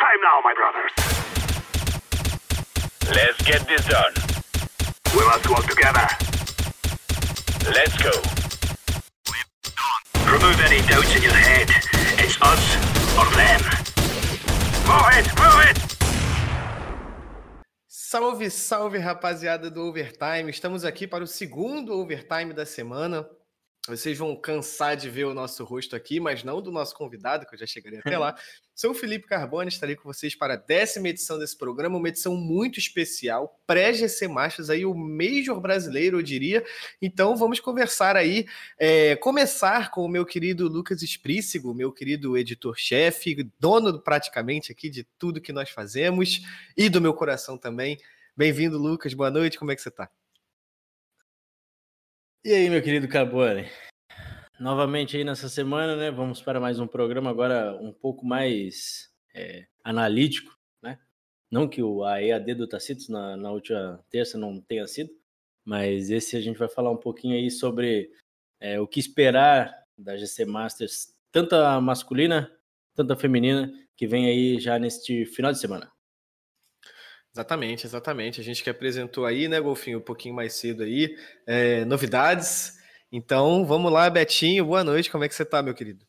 time now, my brothers. Let's get this done. We must work together. Let's go. Remove any doubts in your head. It's us or them. Move it, move it! Salve, salve, rapaziada do Overtime. Estamos aqui para o segundo Overtime da semana. Vocês vão cansar de ver o nosso rosto aqui, mas não do nosso convidado, que eu já chegarei até lá. Sou o Felipe Carbone, estarei com vocês para a décima edição desse programa, uma edição muito especial, pré-GC Masters, aí o Major brasileiro, eu diria. Então vamos conversar aí, é, começar com o meu querido Lucas Esprícigo, meu querido editor-chefe, dono praticamente aqui de tudo que nós fazemos e do meu coração também. Bem-vindo, Lucas, boa noite, como é que você está? E aí, meu querido Carbone? Novamente aí nessa semana, né? Vamos para mais um programa agora um pouco mais é, analítico, né? Não que o a EAD do Tacitos na, na última terça não tenha sido, mas esse a gente vai falar um pouquinho aí sobre é, o que esperar da GC Masters, tanto a masculina, tanto a feminina, que vem aí já neste final de semana. Exatamente, exatamente. A gente que apresentou aí, né, Golfinho, um pouquinho mais cedo aí, é, novidades. Então, vamos lá, Betinho, boa noite, como é que você tá, meu querido?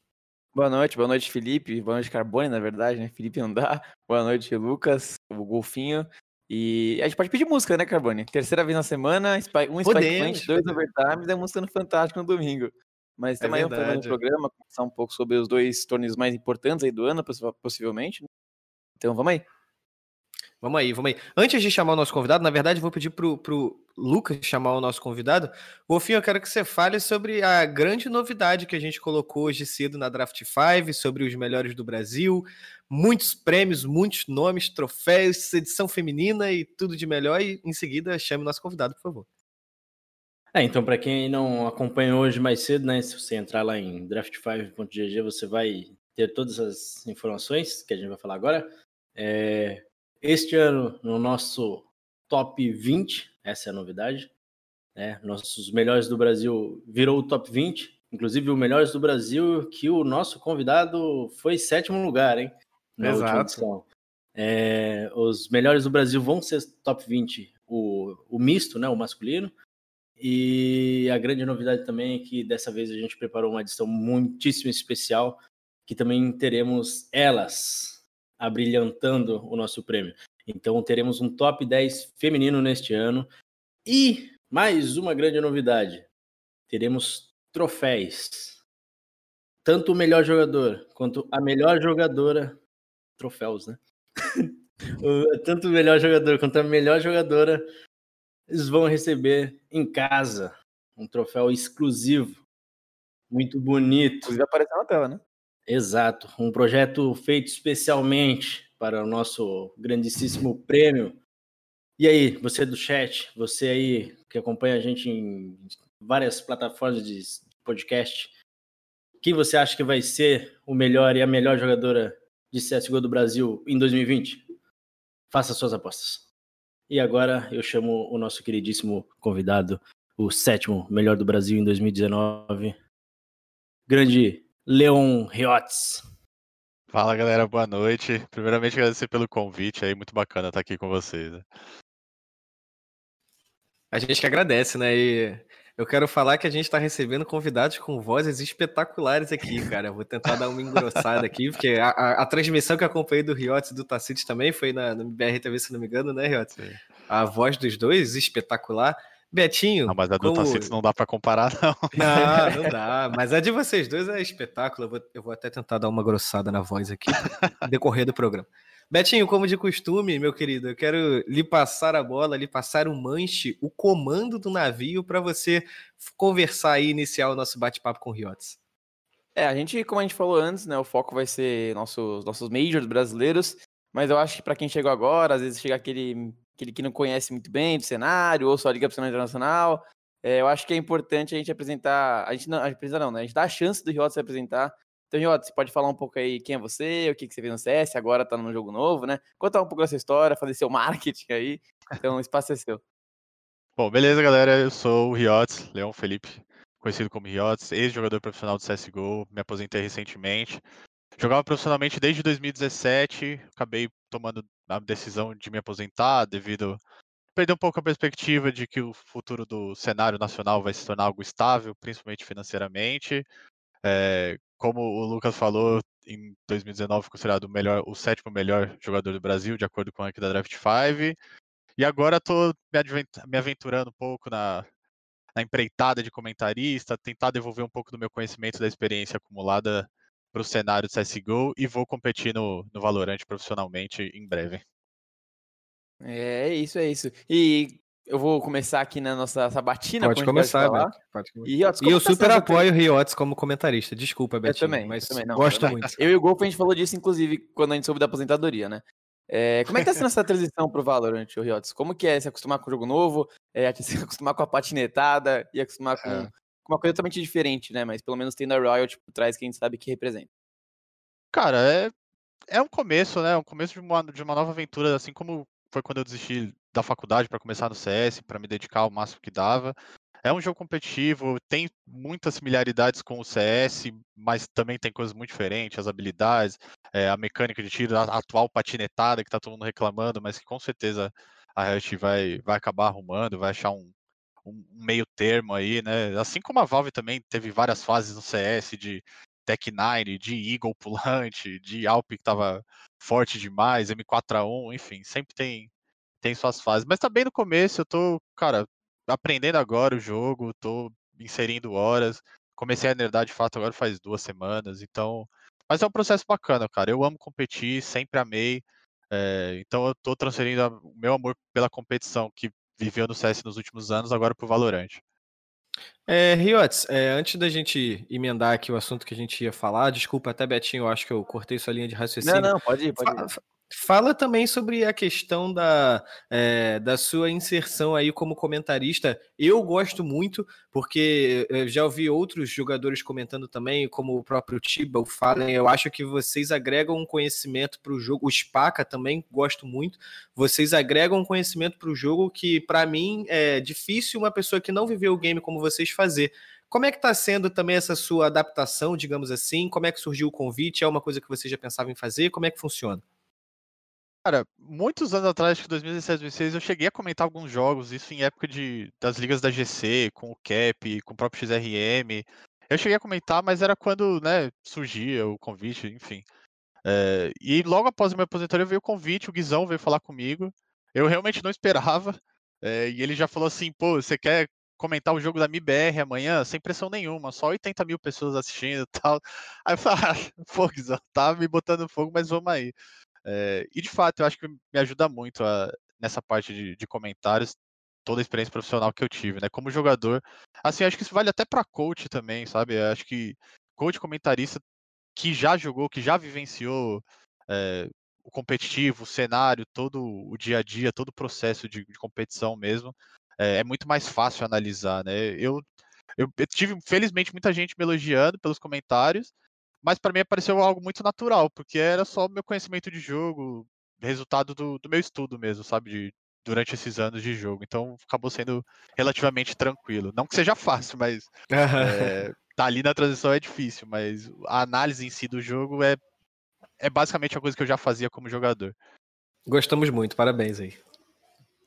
Boa noite, boa noite, Felipe, boa noite, Carbone, na verdade, né, Felipe dá. Boa noite, Lucas, o Golfinho. E a gente pode pedir música, né, Carbone? Terceira vez na semana, um Spike Plant, dois overtimes, é música no Fantástico no domingo. Mas também é um programa, conversar um pouco sobre os dois torneios mais importantes aí do ano, possivelmente. Né? Então, vamos aí. Vamos aí, vamos aí. Antes de chamar o nosso convidado, na verdade, vou pedir pro, pro Lucas chamar o nosso convidado. Wolfinho, eu quero que você fale sobre a grande novidade que a gente colocou hoje cedo na Draft 5, sobre os melhores do Brasil. Muitos prêmios, muitos nomes, troféus, edição feminina e tudo de melhor. E em seguida, chame o nosso convidado, por favor. É, então, para quem não acompanhou hoje mais cedo, né? Se você entrar lá em draft5.gg, você vai ter todas as informações que a gente vai falar agora. É, este ano, no nosso top 20, essa é a novidade, né? Nossos melhores do Brasil virou o top 20, inclusive o melhores do Brasil, que o nosso convidado foi sétimo lugar, hein? Na Exato. É, os melhores do Brasil vão ser top 20, o, o misto, né? O masculino. E a grande novidade também é que dessa vez a gente preparou uma edição muitíssimo especial, que também teremos elas, abrilhantando o nosso prêmio. Então teremos um top 10 feminino neste ano. E mais uma grande novidade: teremos troféus. Tanto o melhor jogador quanto a melhor jogadora. Troféus, né? Tanto o melhor jogador quanto a melhor jogadora eles vão receber em casa um troféu exclusivo, muito bonito. Inclusive apareceu na tela, né? Exato, um projeto feito especialmente para o nosso grandíssimo prêmio. E aí, você do chat, você aí que acompanha a gente em várias plataformas de podcast, quem você acha que vai ser o melhor e a melhor jogadora de CSGO do Brasil em 2020? Faça suas apostas. E agora eu chamo o nosso queridíssimo convidado, o sétimo melhor do Brasil em 2019, grande Leon Riots. Fala galera, boa noite. Primeiramente agradecer pelo convite aí, muito bacana estar aqui com vocês. Né? A gente que agradece, né? E eu quero falar que a gente está recebendo convidados com vozes espetaculares aqui, cara. Eu vou tentar dar uma engrossada aqui, porque a, a, a transmissão que acompanhei do Riotes e do Tacites também foi na, na BRTV, se não me engano, né, Riotes? A voz dos dois, espetacular. Betinho. Não, mas a do como... não dá para comparar, não. Não, não dá. Mas a de vocês dois é espetáculo. Eu vou, eu vou até tentar dar uma grossada na voz aqui no decorrer do programa. Betinho, como de costume, meu querido, eu quero lhe passar a bola, lhe passar o manche, o comando do navio para você conversar e iniciar o nosso bate-papo com o Riotes. É, a gente, como a gente falou antes, né, o foco vai ser nossos, nossos majors brasileiros, mas eu acho que para quem chegou agora, às vezes chega aquele aquele que não conhece muito bem do cenário, ou só liga para o cenário internacional. É, eu acho que é importante a gente apresentar, a gente não, apresentar não, né? A gente dá a chance do Riot se apresentar. Então, Riot, você pode falar um pouco aí quem é você, o que, que você fez no CS, agora tá num jogo novo, né? Contar um pouco dessa história, fazer seu marketing aí. Então, o espaço é seu. Bom, beleza, galera. Eu sou o Riot, Leão Felipe, conhecido como Riot, ex-jogador profissional do CSGO, me aposentei recentemente. Jogava profissionalmente desde 2017, acabei tomando a decisão de me aposentar devido perder um pouco a perspectiva de que o futuro do cenário nacional vai se tornar algo estável, principalmente financeiramente. É, como o Lucas falou, em 2019 considerado o, melhor, o sétimo melhor jogador do Brasil, de acordo com o ranking da Draft 5. E agora estou me aventurando um pouco na, na empreitada de comentarista, tentar devolver um pouco do meu conhecimento da experiência acumulada para o cenário do CSGO e vou competir no, no Valorant profissionalmente em breve. É, isso, é isso. E eu vou começar aqui na nossa sabatina. Pode começar, pode, pode começar. E, Otis, e eu tá super apoio o Riotes como comentarista. Desculpa, Betinho, eu também, mas eu também, não, gosto muito. Eu e o Golf, a gente falou disso, inclusive, quando a gente soube da aposentadoria, né? É, como é que tá sendo essa transição pro Valorant, o Riotes? Como que é se acostumar com o jogo novo, é, se acostumar com a patinetada e acostumar com, é. Uma coisa totalmente diferente, né? Mas pelo menos tendo a Royalty por trás que a gente sabe que representa. Cara, é, é um começo, né? Um começo de uma, de uma nova aventura, assim como foi quando eu desisti da faculdade para começar no CS, para me dedicar ao máximo que dava. É um jogo competitivo, tem muitas similaridades com o CS, mas também tem coisas muito diferentes, as habilidades, é, a mecânica de tiro, a atual patinetada que está todo mundo reclamando, mas que com certeza a Riot vai, vai acabar arrumando, vai achar um, um meio termo aí, né? Assim como a Valve também teve várias fases no CS de Tech 9, de Eagle pulante, de Alp que estava forte demais, M4A1, enfim, sempre tem, tem suas fases. Mas tá bem no começo, eu tô, cara, aprendendo agora o jogo, tô inserindo horas. Comecei a nerdar de fato agora faz duas semanas, então. Mas é um processo bacana, cara. Eu amo competir, sempre amei. É, então eu tô transferindo o meu amor pela competição que viveu no CS nos últimos anos agora pro Valorant. É, Riotes, é, antes da gente emendar aqui o assunto que a gente ia falar, desculpa até, Betinho, eu acho que eu cortei sua linha de raciocínio. Não, não, pode ir, pode ir. Fala também sobre a questão da, é, da sua inserção aí como comentarista. Eu gosto muito, porque já ouvi outros jogadores comentando também, como o próprio Tiba, o Fallen. Eu acho que vocês agregam um conhecimento para o jogo. O Spaca também gosto muito. Vocês agregam um conhecimento para o jogo que, para mim, é difícil uma pessoa que não viveu o game como vocês fazer. Como é que está sendo também essa sua adaptação, digamos assim? Como é que surgiu o convite? É uma coisa que você já pensava em fazer? Como é que funciona? Cara, muitos anos atrás, acho que 2017, 2016, eu cheguei a comentar alguns jogos, isso em época de, das ligas da GC, com o Cap, com o próprio XRM. Eu cheguei a comentar, mas era quando né, surgia o convite, enfim. É, e logo após a minha aposentadoria veio o convite, o Guizão veio falar comigo. Eu realmente não esperava. É, e ele já falou assim: pô, você quer comentar o jogo da MIBR amanhã? Sem pressão nenhuma, só 80 mil pessoas assistindo e tal. Aí eu falei: ah, pô, Guizão, tá me botando fogo, mas vamos aí. É, e de fato, eu acho que me ajuda muito a, nessa parte de, de, comentários, toda a experiência profissional que eu tive, né? Como jogador, assim, acho que isso vale até para coach também, sabe? Eu acho que coach comentarista que já jogou, que já vivenciou é, o competitivo, o cenário, todo o dia a dia, todo o processo de, de competição mesmo, é, é, muito mais fácil analisar, né? Eu, eu, eu tive, felizmente, muita gente me elogiando pelos comentários, mas para mim apareceu algo muito natural, porque era só meu conhecimento de jogo, resultado do, do meu estudo mesmo, sabe? De, durante esses anos de jogo. Então acabou sendo relativamente tranquilo. Não que seja fácil, mas é, tá ali na transição é difícil, mas a análise em si do jogo é, é basicamente a coisa que eu já fazia como jogador. Gostamos muito, parabéns aí.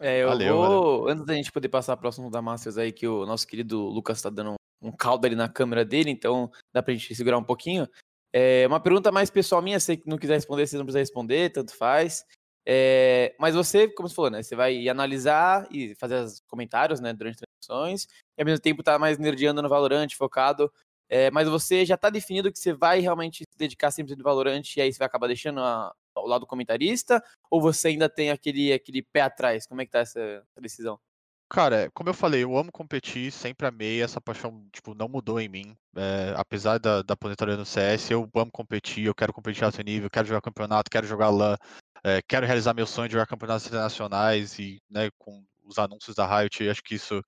É, eu valeu, vou, valeu. antes da gente poder passar próximo da Masters aí, que o nosso querido Lucas tá dando um caldo ali na câmera dele, então dá pra gente segurar um pouquinho. É uma pergunta mais pessoal minha, se não quiser responder, você não precisa responder, tanto faz. É, mas você, como você falou, né? Você vai analisar e fazer os comentários né, durante as transmissões, e ao mesmo tempo tá mais nerdeando no Valorant, focado. É, mas você já tá definido que você vai realmente se dedicar sempre no Valorant e aí você vai acabar deixando a, ao lado comentarista? Ou você ainda tem aquele, aquele pé atrás? Como é que tá essa decisão? Cara, como eu falei, eu amo competir, sempre amei, essa paixão, tipo, não mudou em mim. É, apesar da, da aposentadoria no CS, eu amo competir, eu quero competir alto nível, quero jogar campeonato, quero jogar LAN, é, quero realizar meu sonho de jogar campeonatos internacionais e, né, com os anúncios da Riot, acho que isso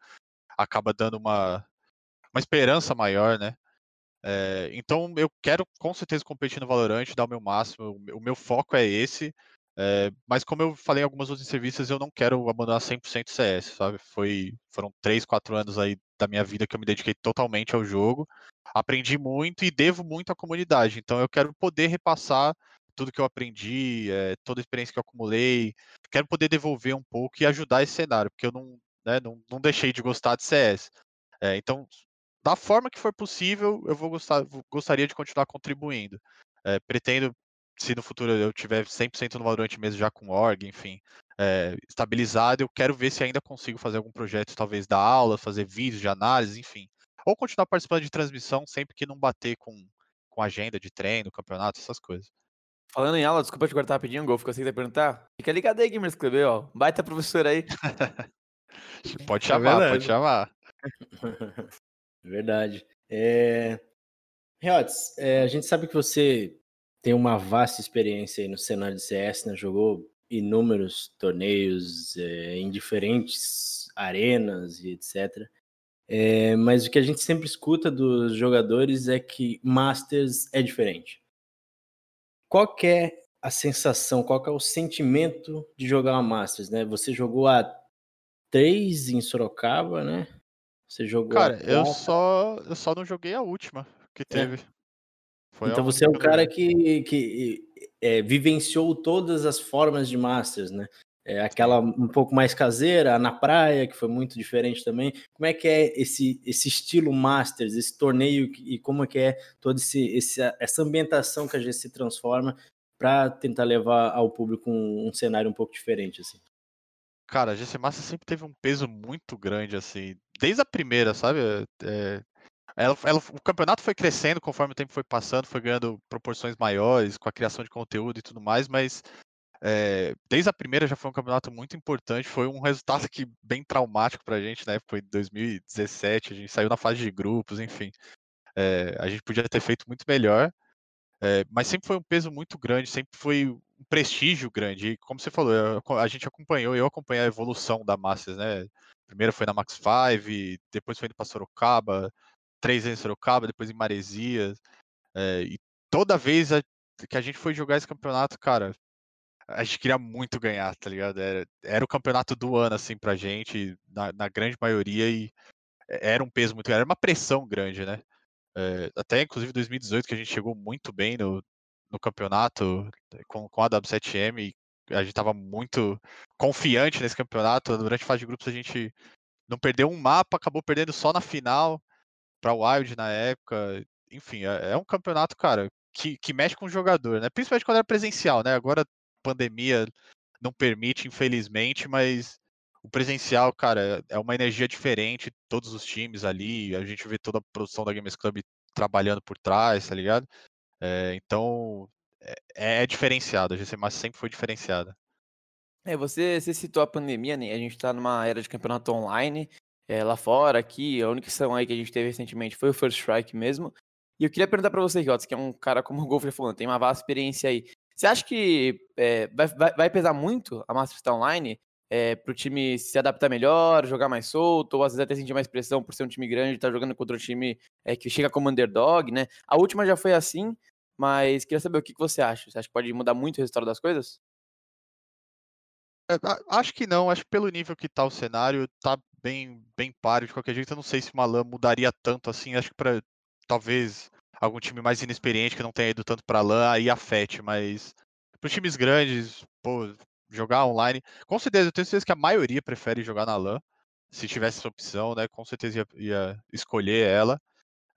acaba dando uma, uma esperança maior, né? É, então eu quero com certeza competir no Valorant, dar o meu máximo, o meu foco é esse. É, mas como eu falei em algumas outras entrevistas, eu não quero abandonar 100% CS, sabe? Foi, foram 3, 4 anos aí da minha vida que eu me dediquei totalmente ao jogo. Aprendi muito e devo muito à comunidade. Então eu quero poder repassar tudo que eu aprendi, é, toda a experiência que eu acumulei. Quero poder devolver um pouco e ajudar esse cenário, porque eu não, né, não, não deixei de gostar de CS. É, então, da forma que for possível, eu vou gostar, gostaria de continuar contribuindo. É, pretendo, se no futuro eu tiver 100% no Valorant mesmo, já com org, enfim, é, estabilizado, eu quero ver se ainda consigo fazer algum projeto, talvez dar aula, fazer vídeos de análise, enfim. Ou continuar participando de transmissão sempre que não bater com, com agenda de treino, campeonato, essas coisas. Falando em aula, desculpa te cortar rapidinho, Golf, que eu sei que você perguntar. Fica ligado aí, Gamers Club, ó. Baita professor aí. pode é chamar, é pode chamar. Verdade. É... Reotes, é, a gente sabe que você tem uma vasta experiência aí no cenário de CS, né? Jogou inúmeros torneios é, em diferentes arenas e etc. É, mas o que a gente sempre escuta dos jogadores é que Masters é diferente. Qual é a sensação, qual é o sentimento de jogar uma Masters, né? Você jogou a três em Sorocaba, né? Você jogou. Cara, eu só, eu só não joguei a última que é. teve. É. então você é o cara que, que é, vivenciou todas as formas de Masters, né? É, aquela um pouco mais caseira, na praia, que foi muito diferente também. Como é que é esse, esse estilo Masters, esse torneio e como é que é toda esse, esse, essa ambientação que a gente se transforma para tentar levar ao público um, um, cenário um pouco diferente, assim? Cara, a GC Masters sempre teve um peso muito grande, assim, desde a primeira, sabe? É, ela, ela, o campeonato foi crescendo conforme o tempo foi passando, foi ganhando proporções maiores com a criação de conteúdo e tudo mais, mas é, desde a primeira já foi um campeonato muito importante. Foi um resultado que bem traumático para a gente, né? Foi 2017, a gente saiu na fase de grupos, enfim. É, a gente podia ter feito muito melhor, é, mas sempre foi um peso muito grande, sempre foi um prestígio grande. E como você falou, a gente acompanhou, eu acompanhei a evolução da Masters, né? Primeiro foi na Max 5, depois foi indo para Sorocaba, três em Sorocaba, depois em Maresias. e toda vez que a gente foi jogar esse campeonato, cara, a gente queria muito ganhar, tá ligado? Era, era o campeonato do ano, assim, pra gente, na, na grande maioria, e era um peso muito grande, era uma pressão grande, né? É, até inclusive 2018, que a gente chegou muito bem no, no campeonato com, com a W7M, a gente estava muito confiante nesse campeonato. Durante a fase de grupos a gente não perdeu um mapa, acabou perdendo só na final para Wild na época. Enfim, é, é, um campeonato, cara, que, que mexe com o jogador, né? Principalmente quando era presencial, né? Agora pandemia não permite, infelizmente, mas o presencial, cara, é uma energia diferente, todos os times ali, a gente vê toda a produção da Games Club trabalhando por trás, tá ligado? É, então, é, é, diferenciado, a GC sempre foi diferenciada. É, você, você citou a pandemia, né? A gente tá numa era de campeonato online, é, lá fora, aqui, a única questão aí que a gente teve recentemente foi o First Strike mesmo. E eu queria perguntar para você, Riots, que é um cara como o Golf já falou, tem uma vasta experiência aí. Você acha que é, vai, vai, vai, pesar muito a Master Star Online é, para o time se adaptar melhor, jogar mais solto, ou às vezes até sentir mais pressão por ser um time grande e estar tá jogando contra um time é, que chega como underdog, né? A última já foi assim, mas queria saber o que, que você acha. Você acha que pode mudar muito o resultado das coisas? É, acho que não, acho que pelo nível que tá o cenário, tá bem, bem páreo de qualquer jeito. Eu não sei se o Malan mudaria tanto assim. Acho que para talvez algum time mais inexperiente que não tenha ido tanto para LAN, aí afete, mas para times grandes, pô, jogar online, com certeza, eu tenho certeza que a maioria prefere jogar na LAN, se tivesse essa opção, né, com certeza ia, ia escolher ela,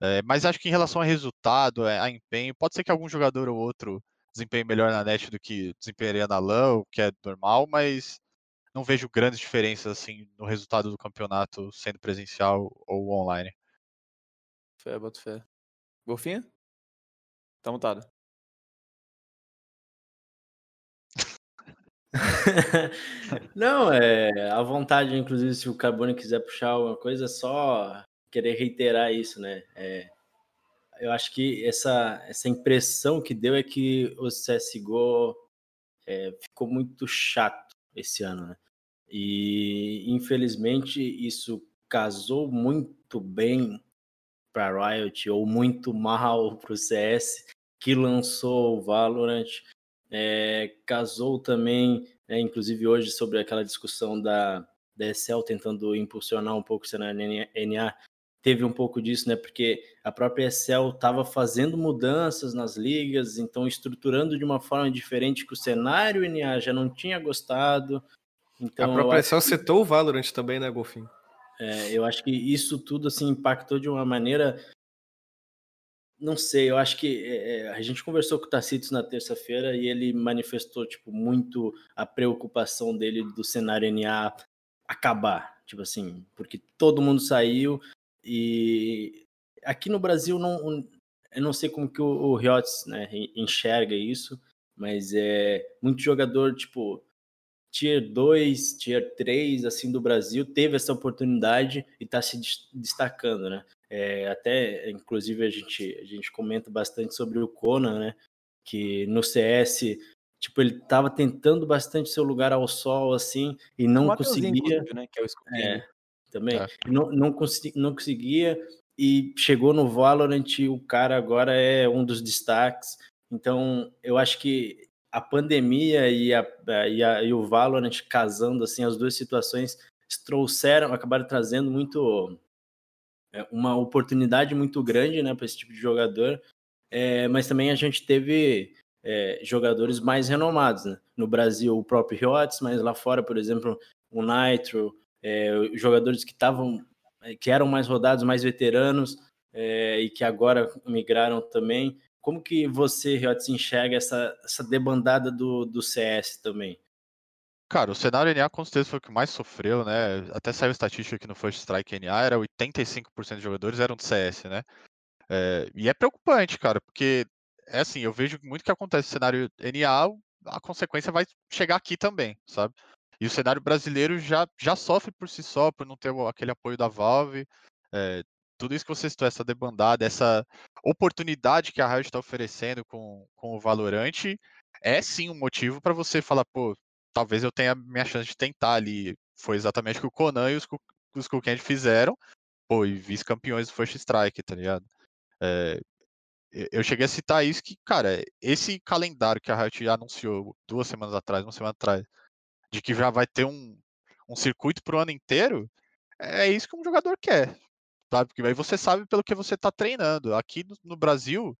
é, mas acho que em relação a resultado, é, a empenho, pode ser que algum jogador ou outro desempenhe melhor na net do que desempenharia na LAN, o que é normal, mas não vejo grandes diferenças assim no resultado do campeonato sendo presencial ou online. Fé, boto fé. Golfinho? Tá mutado. Não, é a vontade, inclusive, se o Carbone quiser puxar alguma coisa, é só querer reiterar isso, né? É, eu acho que essa, essa impressão que deu é que o CSGO é, ficou muito chato esse ano, né? E infelizmente isso casou muito bem para Riot ou muito mal para o CS, que lançou o Valorant. É, casou também, é, inclusive hoje, sobre aquela discussão da, da ESL tentando impulsionar um pouco o cenário NA, teve um pouco disso, né? Porque a própria Excel estava fazendo mudanças nas ligas, então estruturando de uma forma diferente que o cenário NA já não tinha gostado. Então, a própria Excel citou o Valorant também, né, Golfinho? É, eu acho que isso tudo assim impactou de uma maneira não sei, eu acho que é, a gente conversou com o Tacitos na terça-feira e ele manifestou tipo muito a preocupação dele do cenário NA acabar, tipo assim, porque todo mundo saiu e aqui no Brasil não eu não sei como que o, o Riots, né, enxerga isso, mas é muito jogador tipo Tier 2, Tier 3, assim, do Brasil, teve essa oportunidade e está se destacando, né? É, até, inclusive, a gente, a gente comenta bastante sobre o Conan, né? Que no CS, tipo, ele estava tentando bastante seu lugar ao sol, assim, e não conseguia. Né, que é, o é, também. É. Não, não, consegui, não conseguia e chegou no Valorant e o cara agora é um dos destaques. Então, eu acho que a pandemia e, a, e, a, e o Valorant casando, assim, as duas situações trouxeram, acabaram trazendo muito é, uma oportunidade muito grande, né, para esse tipo de jogador. É, mas também a gente teve é, jogadores mais renomados, né? No Brasil, o próprio Riots, mas lá fora, por exemplo, o Nitro, é, jogadores que estavam, é, que eram mais rodados, mais veteranos é, e que agora migraram também. Como que você, Riots, enxerga essa, essa debandada do, do CS também? Cara, o cenário NA com certeza foi o que mais sofreu, né? Até saiu estatística aqui no First Strike NA, era 85% de jogadores eram do CS, né? É, e é preocupante, cara, porque é assim, eu vejo muito que acontece no cenário NA, a consequência vai chegar aqui também, sabe? E o cenário brasileiro já, já sofre por si só, por não ter aquele apoio da Valve. É, tudo isso que você citou, essa debandada, essa oportunidade que a Riot está oferecendo com, com o Valorant, é sim um motivo para você falar, pô, talvez eu tenha minha chance de tentar ali. Foi exatamente o que o Conan e os, os Cookend fizeram, pô, e vice-campeões do First Strike, tá ligado? É, eu cheguei a citar isso que, cara, esse calendário que a Riot anunciou duas semanas atrás, uma semana atrás, de que já vai ter um, um circuito pro ano inteiro, é isso que um jogador quer sabe? Porque aí você sabe pelo que você está treinando. Aqui no, no, Brasil,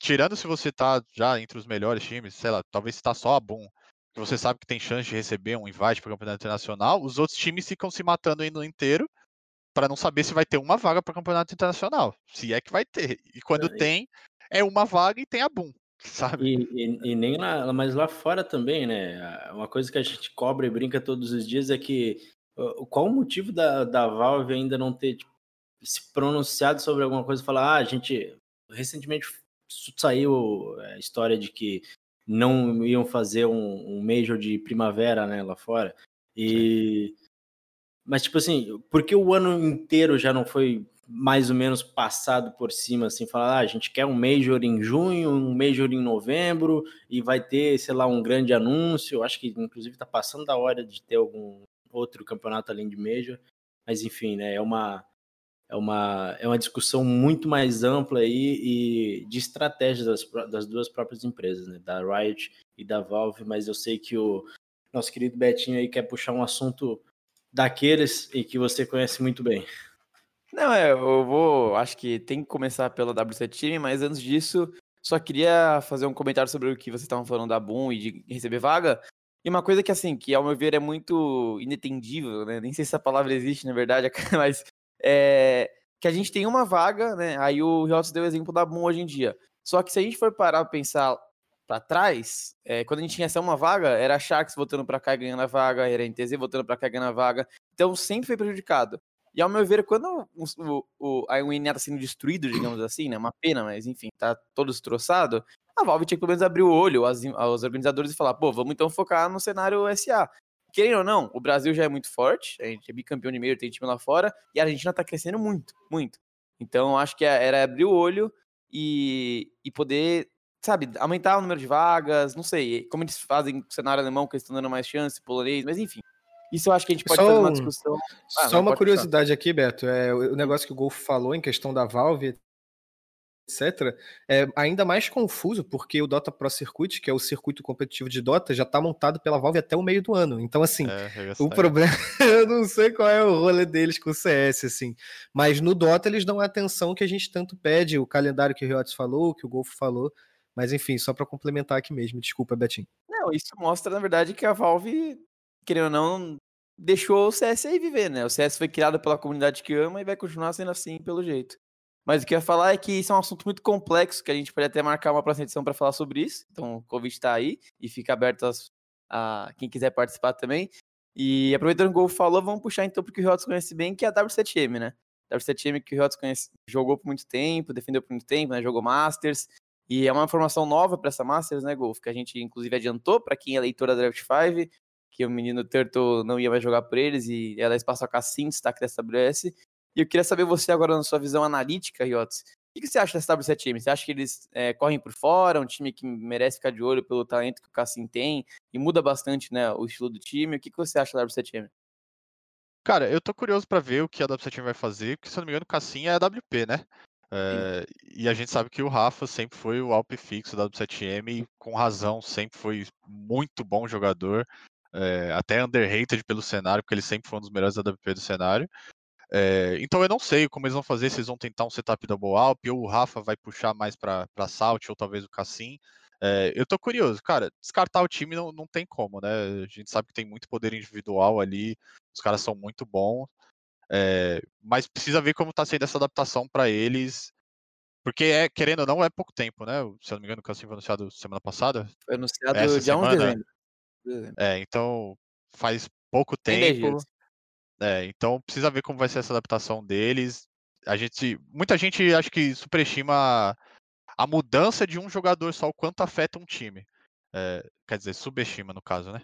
tirando se você está já entre os melhores times, sei lá, talvez está só a Boom, que você sabe que tem chance de receber um invite para o campeonato internacional, os outros times ficam se matando aí no inteiro para não saber se vai ter uma vaga para o campeonato internacional, se é que vai ter. E quando é, tem, é uma vaga e tem a Boom. Sabe? E, e, e, nem lá, mas lá fora também, né? Uma coisa que a gente cobra e brinca todos os dias é que qual o motivo da, da Valve ainda não ter tipo, se pronunciado sobre alguma coisa, falar, ah, a gente recentemente saiu a história de que não iam fazer um, um major de primavera, né, lá fora. E mas tipo assim, por que o ano inteiro já não foi mais ou menos passado por cima, assim, falar, ah, a gente quer um Major em junho, um Major em novembro, e vai ter, sei lá, um grande anúncio. Acho que, inclusive, está passando da hora de ter algum outro campeonato além de Major. Mas, enfim, né, é uma, é uma, é uma discussão muito mais ampla aí e de estratégias das, das duas próprias empresas, né? Da Riot e da Valve, mas eu sei que o nosso querido Betinho aí quer puxar um assunto daqueles e que você conhece muito bem. Não, é, eu vou. Acho que tem que começar pela WC Time, mas antes disso, só queria fazer um comentário sobre o que vocês estavam falando da Boom e de receber vaga. E uma coisa que, assim, que ao meu ver é muito inetendível, né? Nem sei se essa palavra existe, na verdade, mas é, que a gente tem uma vaga, né? Aí o Riotos deu o exemplo da Boom hoje em dia. Só que se a gente for parar pra pensar para trás, é, quando a gente tinha essa uma vaga, era a Sharks voltando para cá e ganhando a vaga, era a NTZ voltando para cá e ganhando a vaga. Então sempre foi prejudicado. E ao meu ver, quando o, o, a UNA tá sendo destruído, digamos assim, né? Uma pena, mas enfim, tá todo destroçado. A Valve tinha que pelo menos abrir o olho aos, aos organizadores e falar, pô, vamos então focar no cenário SA querendo ou não, o Brasil já é muito forte, a gente é bicampeão de meio, tem time lá fora, e a Argentina tá crescendo muito, muito. Então, acho que é, era abrir o olho e, e poder, sabe, aumentar o número de vagas, não sei, como eles fazem com o cenário alemão, que eles estão dando mais chance, polonês, mas enfim. Isso eu acho que a gente pode só fazer uma discussão. Ah, só uma curiosidade aqui, Beto, é o negócio que o Golfo falou em questão da Valve, etc., é ainda mais confuso, porque o Dota Pro Circuit, que é o circuito competitivo de Dota, já está montado pela Valve até o meio do ano. Então, assim, É, o problema, eu não sei qual é o rolê deles com o CS, assim. Mas no Dota eles dão a atenção que a gente tanto pede, o calendário que o Riots falou, que o Golfo falou. Mas enfim, só para complementar aqui mesmo. Desculpa, Betinho. Não, isso mostra, na verdade, que a Valve, querendo ou não, deixou o CS aí viver, né? O CS foi criado pela comunidade que ama e vai continuar sendo assim pelo jeito. Mas o que eu ia falar é que isso é um assunto muito complexo, que a gente pode até marcar uma próxima edição para falar sobre isso. Então o convite está aí e fica aberto a, a, quem quiser participar também. E aproveitando que o Golfo falou, vamos puxar então porque o Riots conhece bem, que é a W7M, né? W7M que o Riots conhece, jogou por muito tempo, defendeu por muito tempo, né? Jogou Masters. E é uma informação nova para essa Masters, né, Golf? Que a gente inclusive adiantou para quem é leitor da Draft 5, que o menino Turtle não ia mais jogar por eles e ela espaço a Cassim, destaque dessa WS. E eu queria saber você agora na sua visão analítica, Riots. O que você acha dessa W7M? Você acha que eles é, correm por fora, um time que merece ficar de olho pelo talento que o Cassim tem e muda bastante né, o estilo do time? O que você acha da W7M? Cara, eu tô curioso para ver o que a W7M vai fazer, porque se eu não me engano o Cassim é a WP, né? É, e a gente sabe que o Rafa sempre foi o Alp fixo da W7M e com razão sempre foi muito bom jogador, é, até underrated pelo cenário, porque ele sempre foi um dos melhores da WP do cenário. É, então eu não sei como eles vão fazer, se eles vão tentar um setup double Alp, ou o Rafa vai puxar mais para Salt, ou talvez o Cassim. É, eu tô curioso, cara, descartar o time não, não tem como, né? A gente sabe que tem muito poder individual ali, os caras são muito bons, é, mas precisa ver como tá sendo essa adaptação para eles, porque é, querendo ou não, é pouco tempo, né? Se eu não me engano, o Cassim foi anunciado semana passada. Foi anunciado essa dia 11 de dezembro. É, então faz pouco tempo. É, então precisa ver como vai ser essa adaptação deles. A gente, muita gente acho que superestima a mudança de um jogador só o quanto afeta um time. É, quer dizer, subestima no caso, né?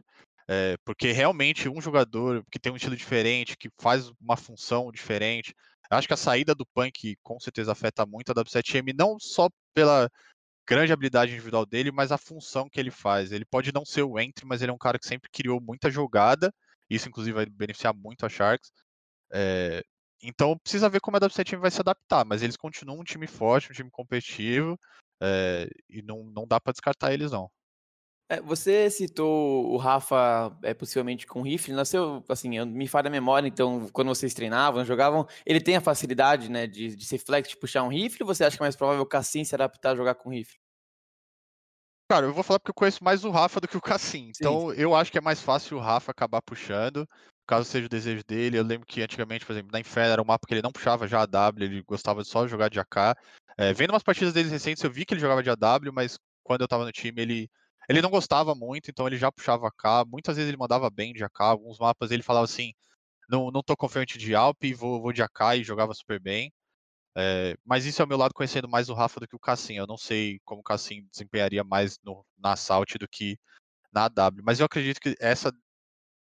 É, porque realmente um jogador que tem um estilo diferente, que faz uma função diferente. Acho que a saída do Punk com certeza afeta muito a W7M, não só pela grande habilidade individual dele, mas a função que ele faz. Ele pode não ser o entry, mas ele é um cara que sempre criou muita jogada isso, inclusive, vai beneficiar muito a Sharks. É, então, precisa ver como a W7 vai se adaptar, mas eles continuam um time forte, um time competitivo, é, e não, não dá para descartar eles, não. É, você citou o Rafa, é, possivelmente com rifle, nasceu, assim, me falha a memória, então, quando vocês treinavam, jogavam, ele tem a facilidade, né, de, de ser flex, de puxar um rifle, ou você acha que é mais provável o Cassim se adaptar a jogar com rifle? Cara, eu vou falar porque eu conheço mais o Rafa do que o Cassim. Então, eu acho que é mais fácil o Rafa acabar puxando, caso seja o desejo dele. Eu lembro que antigamente, por exemplo, na Inferno era um mapa que ele não puxava já AW, ele gostava de só jogar de AK. É, vendo umas partidas deles recentes, eu vi que ele jogava de AW, mas quando eu tava no time, ele, ele não gostava muito, então ele já puxava AK. Muitas vezes ele mandava bem de AK. Alguns mapas ele falava assim: não, não tô confiante de Alp, vou, vou de AK e jogava super bem. É, mas isso é o meu lado conhecendo mais o Rafa do que o Cassim. Eu não sei como o Cassim desempenharia mais no, na Assault do que na W. Mas eu acredito que essa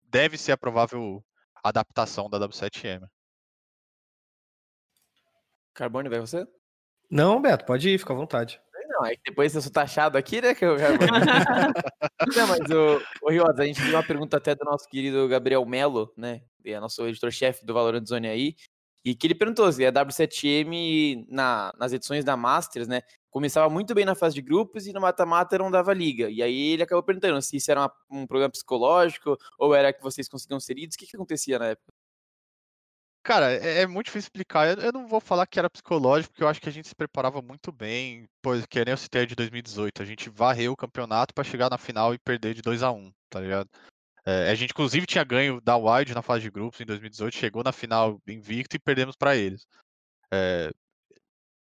deve ser a provável adaptação da W7M. Carbone, vai você? Não, Beto, pode ir, fica à vontade. Não, é que depois eu sou taxado aqui, né? Que eu já... não, mas o, o Riosa, a gente tem uma pergunta até do nosso querido Gabriel Melo, né? É nosso editor-chefe do Valorant Zone aí. E que ele perguntou se a W7M na, nas edições da Masters, né, começava muito bem na fase de grupos e no mata-mata não dava liga. E aí ele acabou perguntando se isso era uma, um programa psicológico ou era que vocês conseguiam ser idos. O que, que acontecia na época? Cara, é, é muito difícil explicar. Eu, eu, não vou falar que era psicológico, porque eu acho que a gente se preparava muito bem. Pois, que nem eu citei de 2018. A gente varreu o campeonato para chegar na final e perder de 2 a 1 tá ligado? É, a gente, inclusive, tinha ganho da Wild na fase de grupos em 2018, chegou na final invicto e perdemos para eles. É,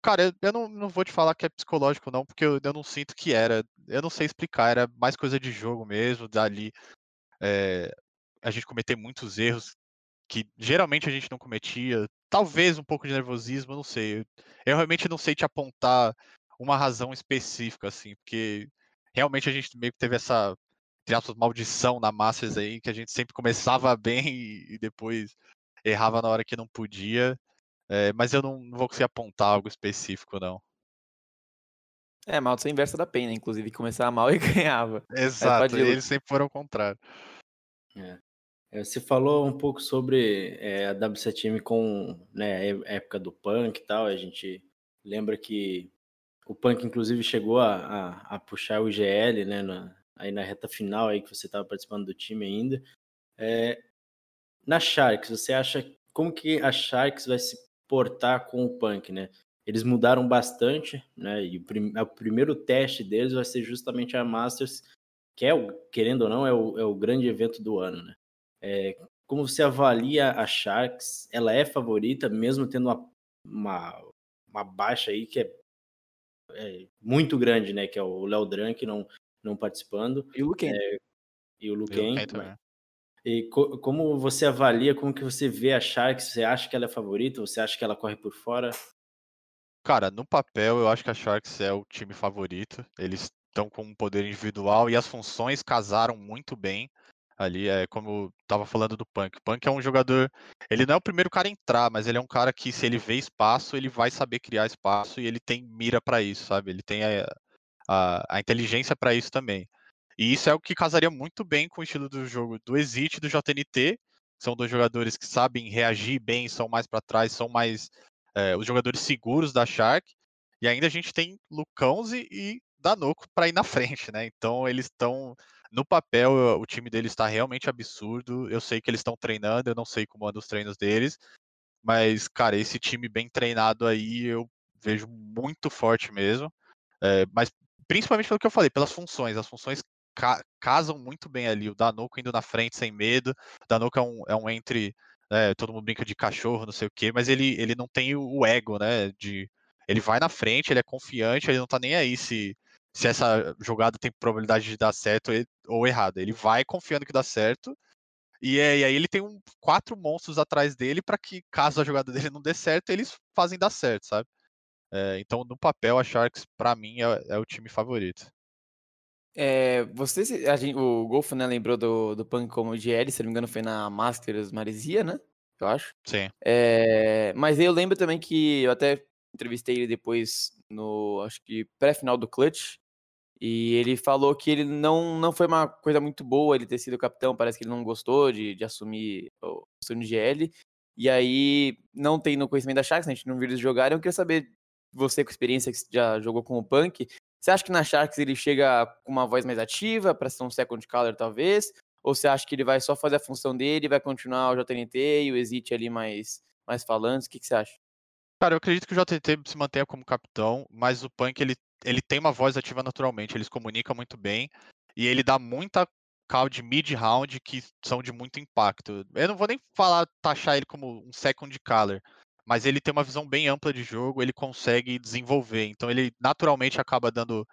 cara, eu, eu não, não, vou te falar que é psicológico, não, porque eu, eu, não sinto que era. Eu não sei explicar, era mais coisa de jogo mesmo, dali. É, a gente cometer muitos erros que geralmente a gente não cometia. Talvez um pouco de nervosismo, não sei. Eu, realmente não sei te apontar uma razão específica, assim, porque realmente a gente meio que teve essa entre aspas, maldição na Masters aí, que a gente sempre começava bem e, depois errava na hora que não podia. É, mas eu não, não, vou conseguir apontar algo específico, não. É, maldição inversa da pena, inclusive, começava mal e ganhava. Exato, eles sempre foram ao contrário. É. É, você falou um pouco sobre é, a W7M com né, a época do punk e tal. A gente lembra que O Punk, inclusive, chegou a, a, a puxar o GL, né? Na, aí na reta final aí que você estava participando do time ainda. É, na Sharks, você acha como que a Sharks vai se portar com o Punk, né? Eles mudaram bastante, né? E o, prim o primeiro teste deles vai ser justamente a Masters, que é, querendo ou não, é o, é o grande evento do ano, né? É, como você avalia a Sharks? Ela é favorita, mesmo tendo uma, uma, uma baixa aí que é, é, muito grande, né? Que é o Léo Drank não, não participando. E o Luquen. É, e o Luquen. E co como você avalia, como que você vê a Sharks? Você acha que ela é favorita? Você acha que ela corre por fora? Cara, no papel eu acho que a Sharks é o time favorito. Eles estão com um poder individual e as funções casaram muito bem ali. É como eu tava falando do Punk. O Punk é um jogador. Ele não é o primeiro cara a entrar, mas ele é um cara que, se ele vê espaço, ele vai saber criar espaço e ele tem mira para isso, sabe? Ele tem a, a, a inteligência para isso também. E isso é o que casaria muito bem com o estilo do jogo do Exit e do JNT. São dois jogadores que sabem reagir bem, são mais para trás, são mais é, os jogadores seguros da Shark. E ainda a gente tem Lucãozi e Danoco para ir na frente, né? Então eles estão. No papel, o time deles está realmente absurdo. Eu sei que eles estão treinando, eu não sei como andam os treinos deles. Mas, cara, esse time bem treinado aí eu vejo muito forte mesmo. É, mas principalmente pelo que eu falei, pelas funções. As funções ca casam muito bem ali. O Danoco indo na frente sem medo. O Danoco é um, é um entre né, todo mundo brinca de cachorro, não sei o quê, mas ele, ele não tem o ego, né? De, ele vai na frente, ele é confiante, ele não tá nem aí se, se essa jogada tem probabilidade de dar certo ou errado. Ele vai confiando que dá certo. E, é, e aí ele tem um, quatro monstros atrás dele para que, caso a jogada dele não dê certo, eles fazem dar certo, sabe? É, então, no papel, a Sharks, para mim, é, é, o time favorito. É, você, gente, o Golfo, né, lembrou do, do Punk como GL, se não me engano foi na Masters Maresia, né? Eu acho. Sim. É, mas eu lembro também que eu até entrevistei ele depois no, acho que pré-final do Clutch, e ele falou que ele não, não foi uma coisa muito boa ele ter sido capitão, parece que ele não gostou de, de assumir o assunto GL, e aí, não tendo conhecimento da Sharks, a gente não viu eles jogarem, eu queria saber, você com experiência que já jogou com o Punk, você acha que na Sharks ele chega com uma voz mais ativa, para ser um second color talvez? Ou você acha que ele vai só fazer a função dele, vai continuar o JNT e o Exit ali mais, mais falantes? O que, que você acha? Cara, eu acredito que o JNT se mantenha como capitão, mas o Punk ele, ele tem uma voz ativa naturalmente, eles comunicam muito bem e ele dá muita call de mid-round que são de muito impacto. Eu não vou nem falar, taxar ele como um second color, mas ele tem uma visão bem ampla de jogo, ele consegue desenvolver. Então ele naturalmente acaba dando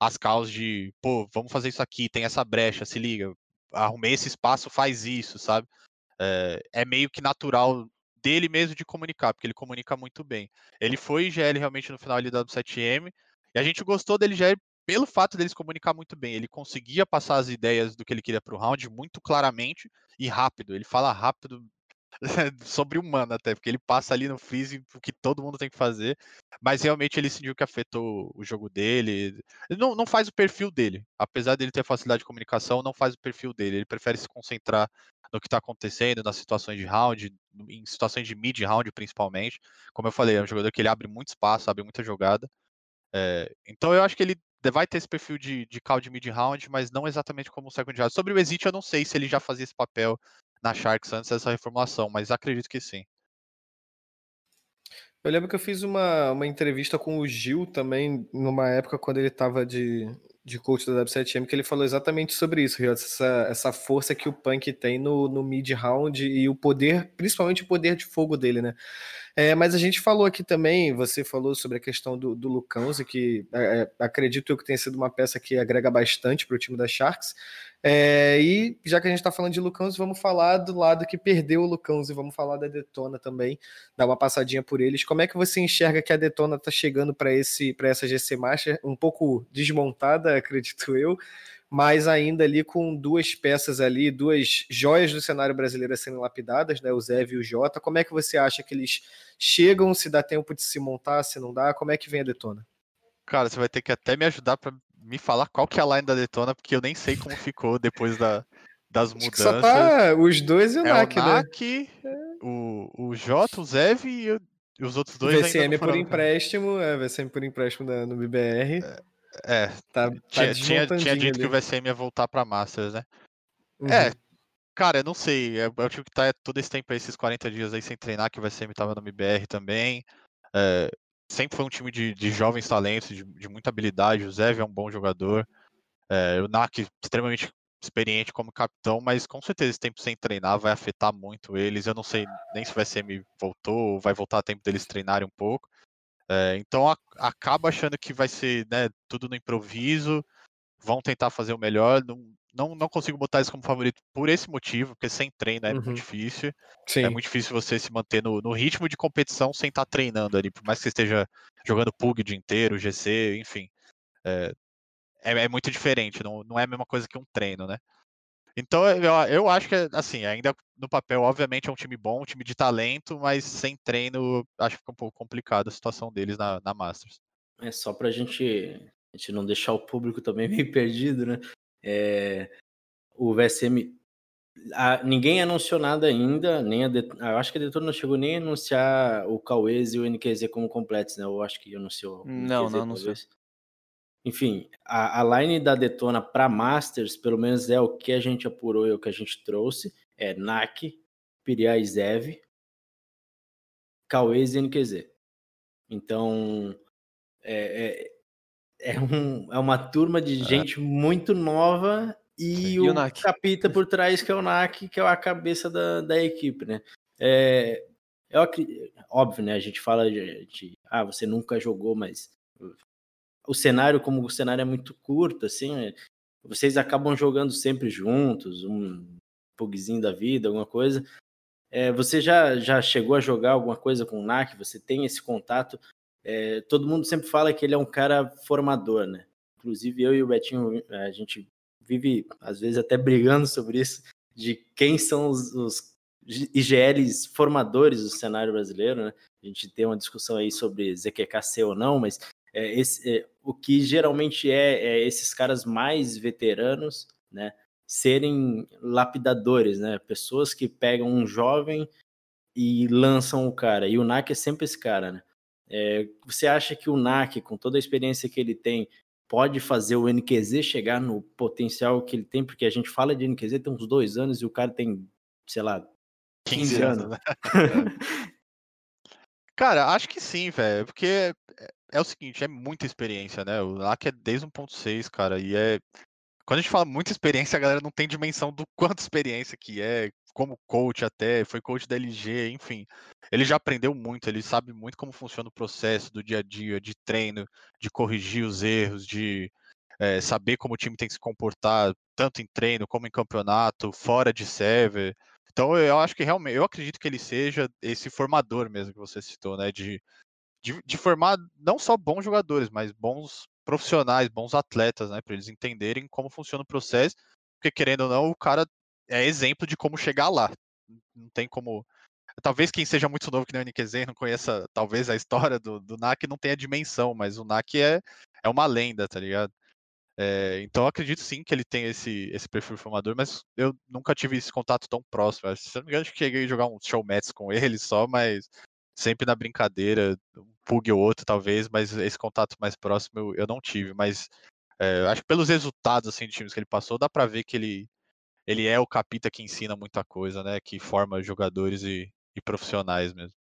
as causas de, pô, vamos fazer isso aqui, tem essa brecha, se liga, arrumei esse espaço, faz isso, sabe? É, é, meio que natural dele mesmo de comunicar, porque ele comunica muito bem. Ele foi GL realmente no final ali da 7M, e a gente gostou dele GL pelo fato deles comunicar muito bem. Ele conseguia passar as ideias do que ele queria para o round muito claramente e rápido. Ele fala rápido, sobre-humano até, porque ele passa ali no freeze o que todo mundo tem que fazer, mas realmente ele sentiu que afetou o jogo dele. Ele não, não faz o perfil dele, apesar dele ter facilidade de comunicação, não faz o perfil dele. Ele prefere se concentrar no que está acontecendo, nas situações de round, em situações de mid-round principalmente. Como eu falei, é um jogador que ele abre muito espaço, abre muita jogada. É, então eu acho que ele vai ter esse perfil de, de call de mid-round, mas não exatamente como o second round. Sobre o Exit, eu não sei se ele já fazia esse papel na Sharks antes dessa reformulação, mas acredito que sim. Eu lembro que eu fiz uma, uma entrevista com o Gil também, numa época quando ele estava de, de coach da W7M, que ele falou exatamente sobre isso, essa, essa força que o Punk tem no, no mid-round e o poder, principalmente o poder de fogo dele, né? É, mas a gente falou aqui também, você falou sobre a questão do, do que é, é acredito eu que tenha sido uma peça que agrega bastante para o time da Sharks. É, e já que a gente está falando de Lucãozi, vamos falar do lado que perdeu o Lucãozi, vamos falar da Detona também, dar uma passadinha por eles. Como é que você enxerga que a Detona está chegando para essa GC Master, um pouco desmontada, acredito eu, mas ainda ali com duas peças ali, duas joias do cenário brasileiro sendo lapidadas, né? O Zev e o Jota. Como é que você acha que eles chegam? Se dá tempo de se montar, se não dá? Como é que vem a Detona? Cara, você vai ter que até me ajudar para me falar qual que é a line da Detona, porque eu nem sei como ficou depois da, das mudanças. Só tá os dois e o é Nak, o Nak, né? O, o Jota, o Zev e e os outros dois VCM não por empréstimo, é, VCM por empréstimo da, no BBR. É, Tá, tá tinha, tinha, dito que o ali. VCM ia voltar pra Masters, né? Uhum. É, cara, eu não sei. É, é o time que tá todo esse tempo aí, esses 40 dias aí sem treinar, que o VCM tava no MBR também. É, sempre foi um time de, de jovens talentos, de, de muita habilidade. O Zev é um bom jogador. É, o Nak extremamente experiente como capitão, mas com certeza esse tempo sem treinar vai afetar muito eles. Eu não sei nem se o VCM voltou ou vai voltar a tempo deles treinarem um pouco. É, então a- acaba achando que vai ser né, tudo no improviso, vão tentar fazer o melhor. Não, não, não consigo botar eles como favorito por esse motivo, porque sem treino é Uhum. muito difícil. Sim. É muito difícil você se manter no, no ritmo de competição sem estar treinando ali, por mais que você esteja jogando PUG o dia inteiro, GC, enfim. É, é, é muito diferente, não, não é a mesma coisa que um treino, né? Então eu, eu acho que, assim, ainda no papel, obviamente, é um time bom, um time de talento, mas sem treino, acho que fica um pouco complicado a situação deles na, na Masters. É só pra gente, a gente não deixar o público também meio perdido, né? É, o VSM. a- ninguém anunciou nada ainda, nem a Det- eu acho que a Detona não chegou nem a anunciar o Cauês e o NQZ como completos, né? Eu acho que anunciou. o Não, NQZ, não anunciou. talvez. Enfim, a, a line da Detona para Masters, pelo menos é o que a gente apurou e o que a gente trouxe, é NAC, Piriá e Zev, Cauês e NQZ. Então, é, é, é, um- é uma turma de gente muito nova e. E o, o capita por trás, que é o NAC, que é a cabeça da, da equipe, né? É, acri- óbvio, né? A gente fala de, de, ah, você nunca jogou, mas o cenário, como o cenário é muito curto, assim, vocês acabam jogando sempre juntos, um pugzinho da vida, alguma coisa. É, você já, já chegou a jogar alguma coisa com o NAC? Você tem esse contato? É, todo mundo sempre fala que ele é um cara formador, né? Inclusive eu e o Betinho, a gente vive, às vezes, até brigando sobre isso, de quem são os, os IGLs formadores do cenário brasileiro, né? A gente tem uma discussão aí sobre ZQKC ou não, mas é, esse, é, o que geralmente é, é esses caras mais veteranos, né? Serem lapidadores, né? Pessoas que pegam um jovem e lançam o cara. E o NAC é sempre esse cara, né? É, você acha que o NAC, com toda a experiência que ele tem, pode fazer o NQZ chegar no potencial que ele tem? Porque a gente fala de NQZ tem uns dois anos e o cara tem, sei lá, 15 anos. né? Cara, acho que sim, velho. Porque é, é o seguinte, é muita experiência, né? O LAC é desde 1.6, cara, e é. Quando a gente fala muita experiência, a galera não tem dimensão do quanto experiência que é, como coach até, foi coach da LG, enfim. Ele já aprendeu muito, ele sabe muito como funciona o processo do dia a dia, de treino, de corrigir os erros, de é, saber como o time tem que se comportar, tanto em treino como em campeonato, fora de server. Então eu acho que realmente, eu acredito que ele seja esse formador mesmo que você citou, né? De, de, de formar não só bons jogadores, mas bons profissionais, bons atletas, né? Para eles entenderem como funciona o processo. Porque querendo ou não, o cara é exemplo de como chegar lá. Não tem como. Talvez quem seja muito novo que nem o NQZ não conheça, talvez, a história do, do NAC não tenha dimensão, mas o NAC é, é uma lenda, tá ligado? É, então acredito sim que ele tem esse, esse perfil formador, mas eu nunca tive esse contato tão próximo. Se eu não me engano, acho que cheguei a jogar um showmats com ele só, mas sempre na brincadeira, um pug ou outro talvez, mas esse contato mais próximo eu, eu não tive. Mas é, acho que pelos resultados assim, de times que ele passou, dá pra ver que ele, ele é o capita que ensina muita coisa, né? Que forma jogadores e, e profissionais mesmo.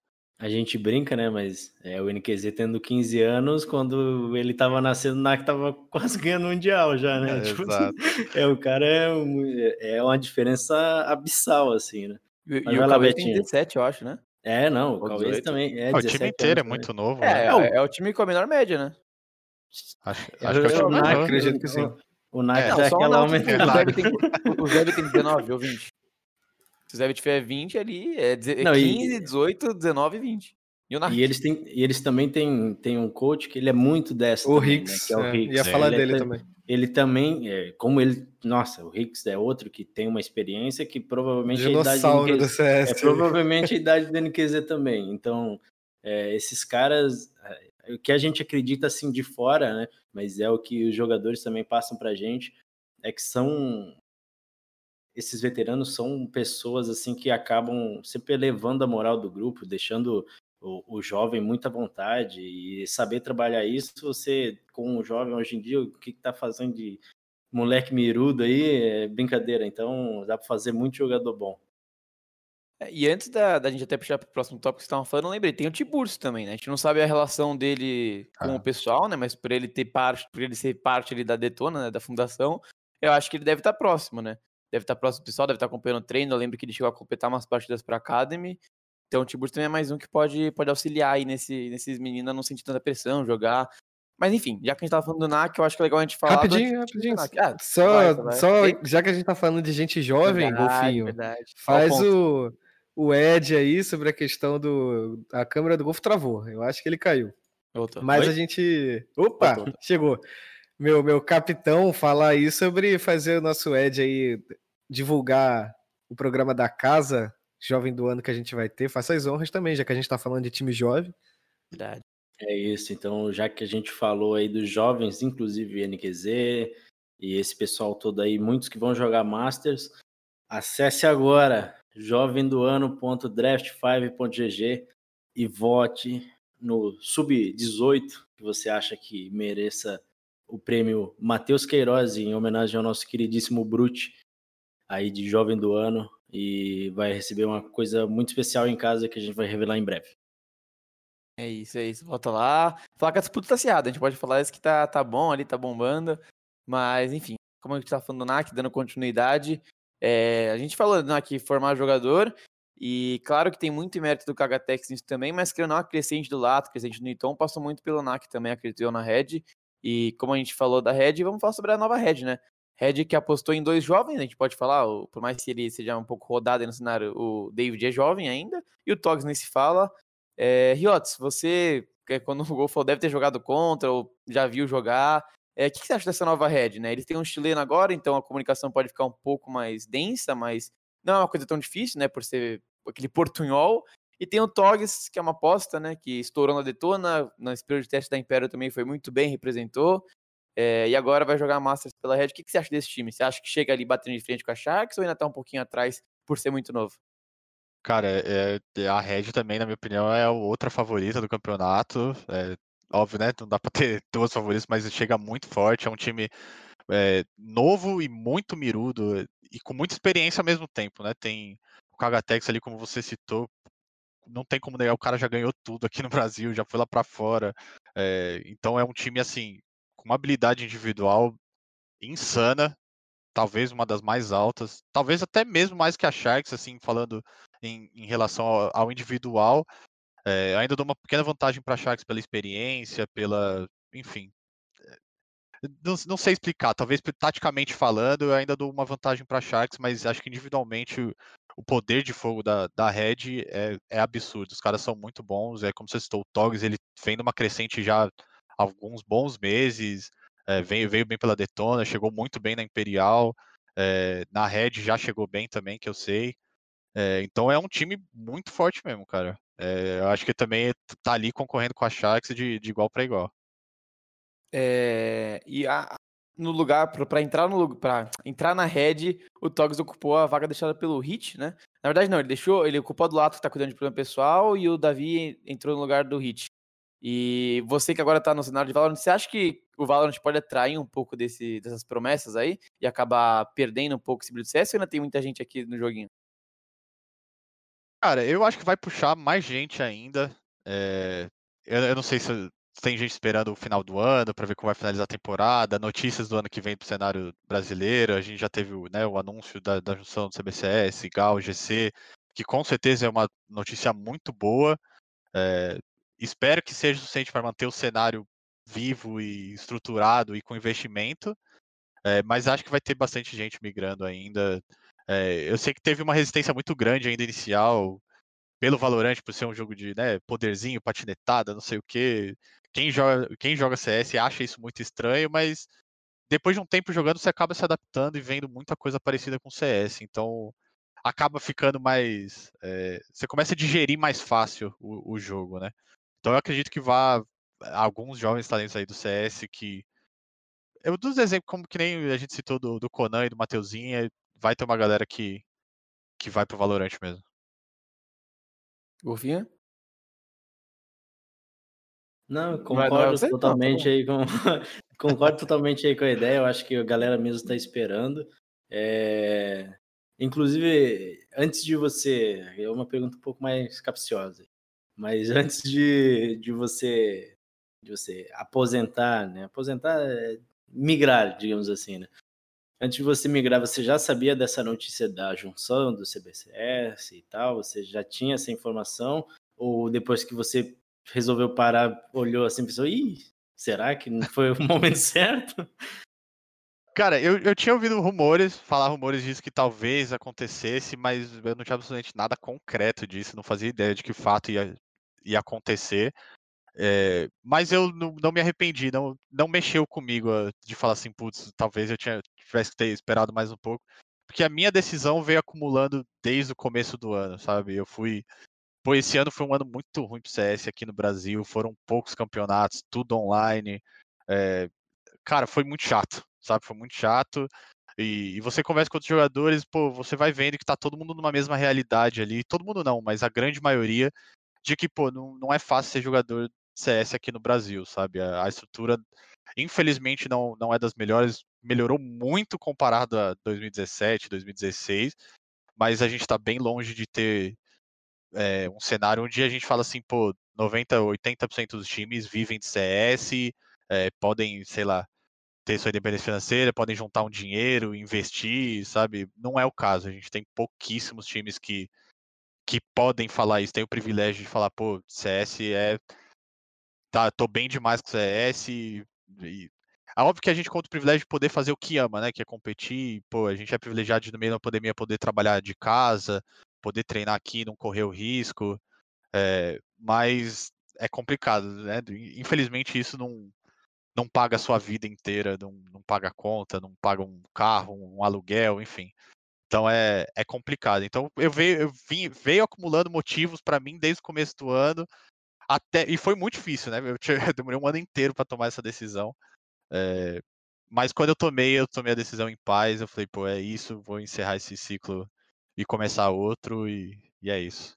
A gente brinca, né? Mas é, o NQZ tendo 15 anos, quando ele tava nascendo, o NAC tava quase ganhando o Mundial já, né? É, Tipo exato. assim, é, o cara é, um- é uma diferença abissal, assim, né? E, e Mas o Cauê tem Betinho. 17, eu acho, né? É, não, o 18. também é Ah, o 17 time inteiro é anos muito também. novo, É, né? é, é o time com a menor média, né? Acho, acho Eu- que é o time o mais NAC, novo. acredito que sim. o- O NAC É, o aquela aumentada. o Zeb tem 19 ou 20. Se o Zeb tiver 20 ali, é, deze- é Não, e- 15, 18, 19 e 20. E? E eles, têm, e eles também têm, têm um coach que ele é muito dessa O também, né, Hicks, que é o é, Hicks. ia falar Ele é dele ta- também. Ele também, é, como ele, nossa, o Hicks é outro que tem uma experiência que provavelmente a idade do Dinossauro NQZ, CS. é provavelmente a idade do NQZ também. Então, é, esses caras, é, o que a gente acredita assim de fora, né? Mas é o que os jogadores também passam pra gente, é que são esses veteranos são pessoas assim que acabam sempre elevando a moral do grupo, deixando o, o jovem muita vontade e saber trabalhar isso, você, com um jovem hoje em dia, o que está fazendo de moleque mirudo aí, é brincadeira. Então, dá para fazer muito jogador bom. É, e antes da, da gente até puxar para o próximo tópico que você estava falando, eu lembrei, tem o Tiburcio também, né? A gente não sabe a relação dele com Ah. o pessoal, né? Mas por ele ter parte, por ele ser parte ali da Detona, né? Da fundação, eu acho que ele deve estar próximo, né? Deve estar próximo do pessoal, deve estar acompanhando o treino. Eu lembro que ele chegou a completar umas partidas para Academy. Então o Tiburcio também é mais um que pode, pode auxiliar aí nesse, nesses meninos a não sentir tanta pressão, jogar. Mas enfim, já que a gente tava falando do NAC, eu acho que é legal a gente falar. Rapidinho, rapidinho. Ah, Só, vai, vai. só já que a gente tá falando de gente jovem, verdade, Golfinho, verdade. faz Qual ponto? o, o Ed aí sobre a questão do. A câmera do Golfo travou. Eu acho que ele caiu. Voltou. Mas Oi? a gente. Opa, Voltou. chegou. Meu, meu capitão falar aí sobre fazer o nosso Ed aí divulgar o programa da casa, jovem do ano que a gente vai ter. Faça as honras também, já que a gente tá falando de time jovem. Verdade. É isso, então já que a gente falou aí dos jovens, inclusive NQZ e esse pessoal todo aí, muitos que vão jogar Masters, acesse agora jovemdoano.draft5.gg e vote no sub-18 que você acha que mereça o prêmio Matheus Queiroz em homenagem ao nosso queridíssimo Brute aí de jovem do ano e vai receber uma coisa muito especial em casa que a gente vai revelar em breve. É isso, é isso. Volta lá. Falar que a disputa tá acirrada. A gente pode falar isso que tá, tá bom ali, tá bombando. Mas, enfim, como a gente tá falando do NAC, dando continuidade, é, a gente falou do NAC formar jogador. E claro que tem muito mérito do Kagatex nisso também, mas que não a crescente do Lato, crescente do Niton, passou muito pelo NAC também, acreditou na Red. E como a gente falou da Red, vamos falar sobre a nova Red, né? Red que apostou em dois jovens, a gente pode falar, por mais que ele seja um pouco rodado no cenário, o David é jovem ainda, e o Togs nem se fala. É, Riots, você, é quando o Gol falou, deve ter jogado contra, ou já viu jogar. É, O que, que você acha dessa nova Red, né? Eles têm um chileno agora, então a comunicação pode ficar um pouco mais densa, mas não é uma coisa tão difícil, né? Por ser aquele portunhol. E tem o Togs, que é uma aposta, né? Que estourou na Detona, nesse período de teste da Império também foi muito bem, representou. É, e agora vai jogar Masters pela Red. O que, que você acha desse time? Você acha que chega ali batendo de frente com a Sharks ou ainda tá um pouquinho atrás por ser muito novo? Cara, é, é- a Red também, na minha opinião, é a outra favorita do campeonato. É, óbvio, né? Não dá pra ter duas favoritas, mas chega muito forte. É um time é, novo e muito mirudo e com muita experiência ao mesmo tempo, né? Tem o Kagatex ali, como você citou, não tem como negar, o cara já ganhou tudo aqui no Brasil, já foi lá pra fora. É, então é um time assim com uma habilidade individual insana, talvez uma das mais altas, talvez até mesmo mais que a Sharks, assim, falando em, em relação ao, ao individual. É, ainda dou uma pequena vantagem para a Sharks pela experiência, pela, enfim, não, não sei explicar. Talvez taticamente falando, eu ainda dou uma vantagem para a Sharks, mas acho que individualmente o, poder de fogo da, da Red é, é absurdo. Os caras são muito bons. É como você citou, o Togs, ele vem numa crescente já há alguns bons meses. é, veio, veio bem pela Detona, chegou muito bem na Imperial. é, na Red já chegou bem também, que eu sei. É, então é um time muito forte mesmo, cara. É, eu acho que também tá ali concorrendo com a Sharks de, de igual para igual. É, e a- no lugar, para entrar no pra entrar na Red, o Togs ocupou a vaga deixada pelo Hit, né? Na verdade, não, ele deixou, ele ocupou do Lato que tá cuidando de problema pessoal e o Davi entrou no lugar do Hit. E você que agora tá no cenário de Valorant, você acha que o Valorant pode atrair um pouco desse, dessas promessas aí e acabar perdendo um pouco esse brilho de CS ou ainda tem muita gente aqui no joguinho? Cara, eu acho que vai puxar mais gente ainda. é, eu, eu não sei se tem gente esperando o final do ano para ver como vai finalizar a temporada, notícias do ano que vem pro cenário brasileiro. A gente já teve o, né, o anúncio da, da junção do CBCS, GAL, GC, que com certeza é uma notícia muito boa. é, espero que seja suficiente para manter o cenário vivo e estruturado e com investimento. é, mas acho que vai ter bastante gente migrando ainda. É, eu sei que teve uma resistência muito grande ainda inicial pelo Valorant, por ser um jogo de né, poderzinho, patinetada, não sei o quê. Quem joga, quem joga CS acha isso muito estranho, mas depois de um tempo jogando, você acaba se adaptando e vendo muita coisa parecida com CS. Então acaba ficando mais. é, você começa a digerir mais fácil o, o jogo, né? Então eu acredito que vá alguns jovens talentos aí do CS que. Eu dos exemplos, como que nem a gente citou do, do Conan e do Mateuzinho, vai ter uma galera que, que vai pro Valorant mesmo. Golfinho? Não, vai concordo? Não, tá totalmente aí com concordo totalmente aí com a ideia. Eu acho que a galera mesmo está esperando. É, Inclusive, antes de você, é uma pergunta um pouco mais capciosa, mas antes de, de você de você aposentar, né? Aposentar, é migrar, digamos assim, né? Antes de você migrar, você já sabia dessa notícia da junção do CBCS e tal? Você já tinha essa informação? Ou depois que você resolveu parar, olhou assim e pensou, ih, será que não foi o momento certo? Cara, eu, eu tinha ouvido rumores, falar rumores disso que talvez acontecesse, mas eu não tinha absolutamente nada concreto disso, não fazia ideia de que fato ia, ia acontecer. É, mas eu não, não me arrependi, não, não mexeu comigo ah, de falar assim, putz, talvez eu tinha, tivesse que ter esperado mais um pouco. Porque a minha decisão veio acumulando desde o começo do ano, sabe? Eu fui. Pô, esse ano foi um ano muito ruim pro CS aqui no Brasil, foram poucos campeonatos, tudo online. é, cara, foi muito chato, sabe? Foi muito chato. E, e você conversa com outros jogadores, pô, você vai vendo que tá todo mundo numa mesma realidade ali. Todo mundo não, mas a grande maioria, de que, pô, não, não é fácil ser jogador de CS aqui no Brasil, sabe? A, a estrutura, infelizmente, não, não é das melhores. Melhorou muito comparado a 2017, 2016, mas a gente tá bem longe de ter é, um cenário onde a gente fala assim, pô, 90, 80% dos times vivem de CS, é, podem, sei lá, ter sua independência financeira, podem juntar um dinheiro, investir, sabe? Não é o caso. A gente tem pouquíssimos times que, que podem falar isso, tem o privilégio de falar, pô, CS é. Tá, tô bem demais com CS. E, é óbvio que a gente conta o privilégio de poder fazer o que ama, né? Que é competir. Pô, a gente é privilegiado de, no meio da pandemia, poder trabalhar de casa, poder treinar aqui, não correr o risco. é, mas é complicado, né? Infelizmente, isso não, não paga a sua vida inteira, não, não paga a conta, não paga um carro, um aluguel, enfim. Então é, é complicado. Então eu veio, eu vim, veio acumulando motivos para mim desde o começo do ano até e foi muito difícil, né? Eu, eu demorei um ano inteiro para tomar essa decisão. é, mas quando eu tomei, eu tomei a decisão em paz. Eu falei, pô, é isso, vou encerrar esse ciclo e começar outro e, e é isso.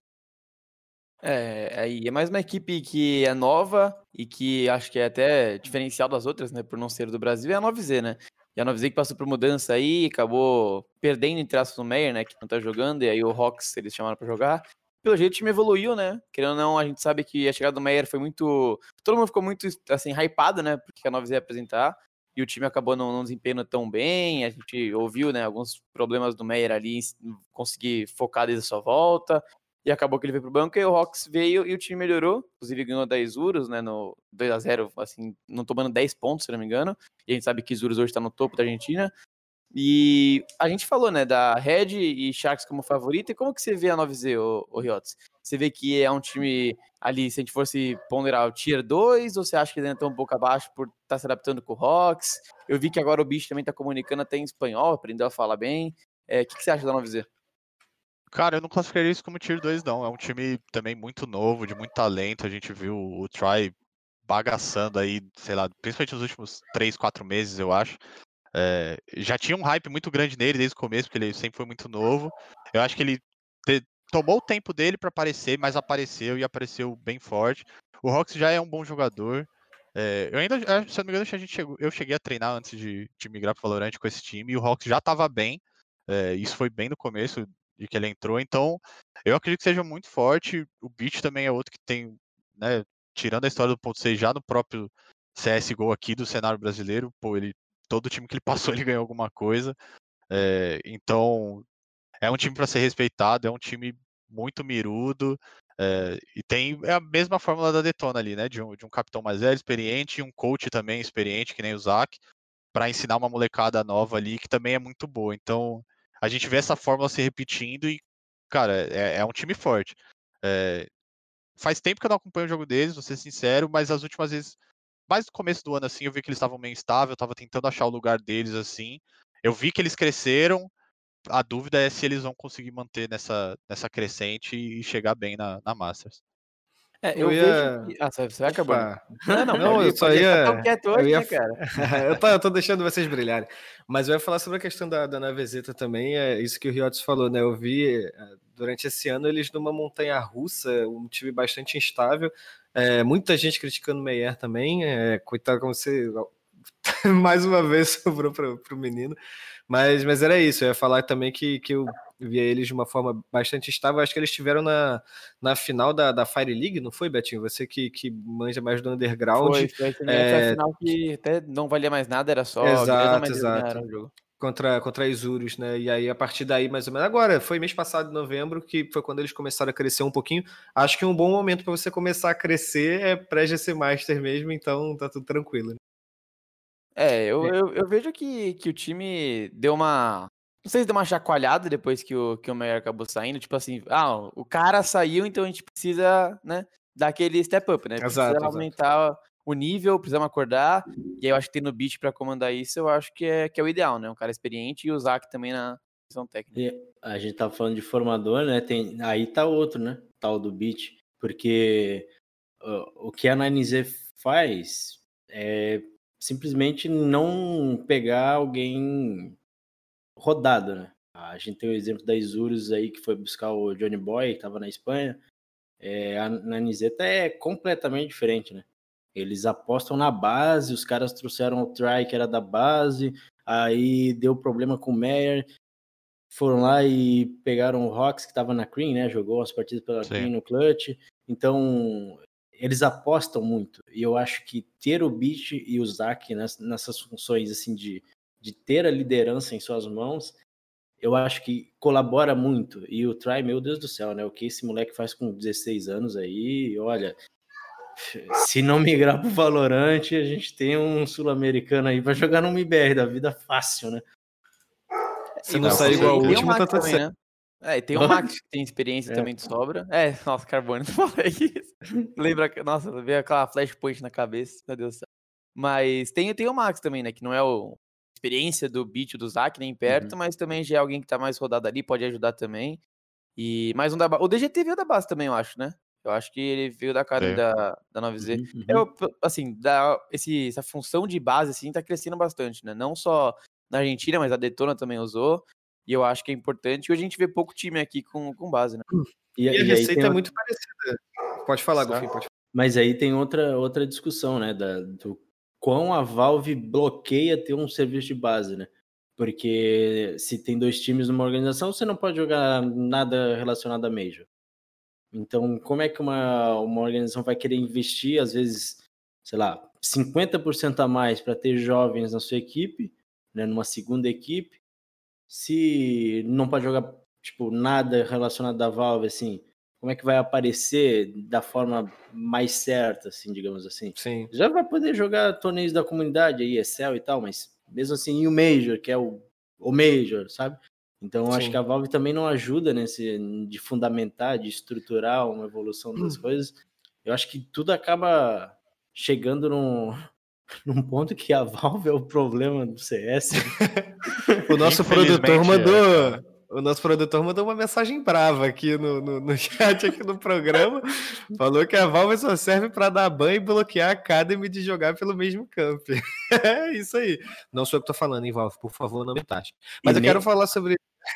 É, aí é mais uma equipe que é nova e que acho que é até diferencial das outras, né? Por não ser do Brasil, é a 9Z, né? E a 9Z que passou por mudança aí, acabou perdendo entre aspas o Meyer, né? Que não tá jogando, e aí o Hawks eles chamaram pra jogar. Pelo jeito o time evoluiu, né? Querendo ou não, a gente sabe que a chegada do Meyer foi muito. Todo mundo ficou muito, assim, hypado, né? Porque a 9Z ia apresentar. E o time acabou não, não desempenhando tão bem. A gente ouviu, né? Alguns problemas do Meyer ali, em conseguir focar desde a sua volta e acabou que ele veio pro banco, e o Hawks veio e o time melhorou, inclusive ganhou da Isurus, né, no 2 a 0 assim, não tomando 10 pontos, se não me engano, e a gente sabe que Isurus hoje tá no topo da Argentina, e a gente falou, né, da Red e Sharks como favorita, e como que você vê a 9Z, ô, ô Riotes? Você vê que é um time ali, se a gente fosse ponderar o Tier 2, ou você acha que ainda tá um pouco abaixo por estar tá se adaptando com o Hawks? Eu vi que agora o bicho também tá comunicando até em espanhol, aprendeu a falar bem, o é, que, que você acha da 9Z? Cara, eu não classificaria isso como Tier 2, não. É um time também muito novo, de muito talento. A gente viu o Try bagaçando aí, sei lá, principalmente nos últimos 3, 4 meses, eu acho. É, já tinha um hype muito grande nele desde o começo, porque ele sempre foi muito novo. Eu acho que ele tomou o tempo dele para aparecer, mas apareceu e apareceu bem forte. O Rox já é um bom jogador. É, eu ainda, se eu não me engano, a gente chegou, eu cheguei a treinar antes de, de migrar para Valorant com esse time e o Rox já estava bem. É, isso foi bem no começo de que ele entrou, então eu acredito que seja muito forte. O Beat também é outro que tem, né, tirando a história do ponto C já no próprio CSGO aqui do cenário brasileiro, pô, ele todo time que ele passou ele ganhou alguma coisa. É, então é um time para ser respeitado, é um time muito mirudo. É, e tem é a mesma fórmula da Detona ali, né? De um, de um capitão mais velho, experiente, e um coach também experiente, que nem o Zac, para ensinar uma molecada nova ali que também é muito boa. Então a gente vê essa fórmula se repetindo e, cara, é, é um time forte. É, faz tempo que eu não acompanho o jogo deles, vou ser sincero, mas as últimas vezes, mais no começo do ano, assim, eu vi que eles estavam meio instável, eu tava tentando achar o lugar deles, assim. Eu vi que eles cresceram, a dúvida é se eles vão conseguir manter nessa, nessa crescente e chegar bem na, na Masters. É, eu, eu ia... vejo. Que... Ah, você vai acabar. Não, não, não eu só ia. Tão quieto hoje, eu ia... né, cara? eu, tô, eu tô deixando vocês brilharem. Mas eu ia falar sobre a questão da, da navezeta também. É isso que o Riotes falou, né? Eu vi durante esse ano eles numa montanha russa, um time bastante instável. É, muita gente criticando o Meyer também. É, coitado, como você. Mais uma vez sobrou para o menino. Mas, mas era isso. Eu ia falar também que, que eu via eles de uma forma bastante estável. Acho que eles estiveram na, na final da, da Fire League, não foi, Betinho? Você que, que manja mais do underground. Foi, foi, é... a final que até não valia mais nada, era só. Exato, exato. Contra, contra Isurus, né? E aí, a partir daí, mais ou menos. Agora, foi mês passado, em novembro, que foi quando eles começaram a crescer um pouquinho. Acho que um bom momento para você começar a crescer é pré-GC Master mesmo, então tá tudo tranquilo. Né? É, eu, eu, eu, vejo que, que o time deu uma. Não sei se deu uma chacoalhada depois que o, que o Meyer acabou saindo. Tipo assim, ah, o cara saiu, então a gente precisa, né, dar aquele step up, né? Precisa exato, aumentar exato. o nível, precisamos acordar. E aí eu acho que ter no beat para comandar isso, eu acho que é, que é o ideal, né? Um cara experiente e o Zac também na questão técnica. E a gente tá falando de formador, né? Tem, aí tá outro, né? Tal do beat. Porque o, o que a 9Z faz é simplesmente não pegar alguém rodado, né? A gente tem o exemplo da Isurus aí, que foi buscar o Johnny Boy, que estava na Espanha. É, a Nanizeta é completamente diferente, né? Eles apostam na base, os caras trouxeram o Try, que era da base, aí deu problema com o Meyer, foram lá e pegaram o Rox, que estava na Cream, né? Jogou as partidas pela Sim. Cream no Clutch. Então, eles apostam muito. E eu acho que ter o Beat e o Zack nessas funções assim de, de ter a liderança em suas mãos, eu acho que colabora muito. E o Try, meu Deus do céu, né? O que esse moleque faz com 16 anos aí, olha. Se não migrar pro Valorante, a gente tem um sul-americano aí para jogar no MBR da vida fácil, né? Se não sair igual o último, tá tudo certo. Né? É, e tem o Max que tem experiência é. também de sobra. É, nossa, Carbone, não falei isso. Lembra, nossa, veio aquela flashpoint na cabeça, meu Deus do céu. Mas tem, tem o Max também, né, que não é o experiência do beat do Zac nem perto, uhum. mas também já é alguém que tá mais rodado ali, pode ajudar também. E mais um da O DGT veio da base também, eu acho, né? Eu acho que ele veio da cara é. da, da 9Z. Uhum. Eu, assim, da, esse, essa função de base, assim, tá crescendo bastante, né? Não só na Argentina, mas a Detona também usou. E eu acho que é importante. E a gente vê pouco time aqui com, com base, né? E, e a e receita é muito parecida. Pode falar, Golfinho, pode falar. Mas aí tem outra, outra discussão, né? Da, do quão a Valve bloqueia ter um serviço de base, né? Porque se tem dois times numa organização, você não pode jogar nada relacionado a Major. Então, como é que uma, uma organização vai querer investir, às vezes, sei lá, 50% a mais para ter jovens na sua equipe, né, numa segunda equipe, se não pode jogar tipo nada relacionado à Valve assim, como é que vai aparecer da forma mais certa, assim, digamos assim? Sim. Já vai poder jogar torneios da comunidade aí, Excel e tal, mas mesmo assim, e o Major, que é o, o Major, sabe? Então, Sim. acho que a Valve também não ajuda nesse de fundamentar, de estruturar uma evolução das hum. coisas. Eu acho que tudo acaba chegando num, num ponto que a Valve é o problema do CS. o nosso produtor mandou. É. O nosso produtor mandou uma mensagem brava aqui no, no, no chat aqui no programa. falou que a Valve só serve para dar banho e bloquear a Academy de jogar pelo mesmo camp. é isso aí. Não sou eu que tô falando, hein, Valve? Por favor, não me taxe. Mas e eu nem, quero falar sobre.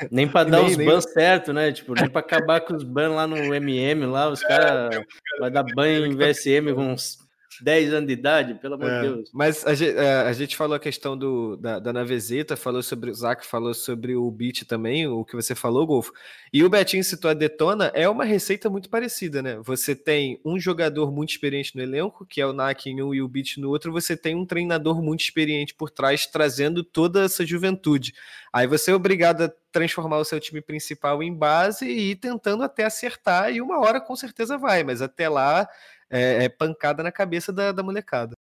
Nem para dar nem, os bans nem... certo, né? Tipo, nem para acabar com os bans lá no MM, lá, os caras vai dar banho em VSM com uns 10 anos de idade, pelo amor é, de Deus. Mas a gente, é, a gente, falou a questão do, da, da navezeta, falou sobre o Zac, falou sobre o beat também, o que você falou, Golfo. E o Betinho citou a Detona, é uma receita muito parecida, né? Você tem um jogador muito experiente no elenco, que é o Nak em um e o beat no outro, você tem um treinador muito experiente por trás, trazendo toda essa juventude. Aí você é obrigado a transformar o seu time principal em base e ir tentando até acertar, e uma hora com certeza vai, mas até lá é, é pancada na cabeça da, da molecada.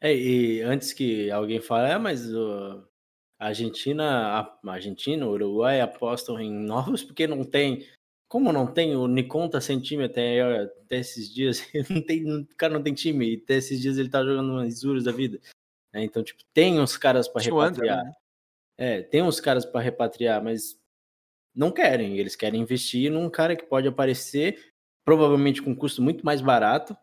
É, e antes que alguém fale, ah, mas uh, a Argentina, a Argentina, o Uruguai apostam em novos porque não tem. Como não tem? O Nikon tá sem time até, até esses dias. Não tem, o cara não tem time. E até esses dias ele tá jogando umas Isurus da vida. É, então, tipo, tem uns caras para repatriar. Né? É, tem uns caras para repatriar, mas não querem. Eles querem investir num cara que pode aparecer provavelmente com um custo muito mais barato,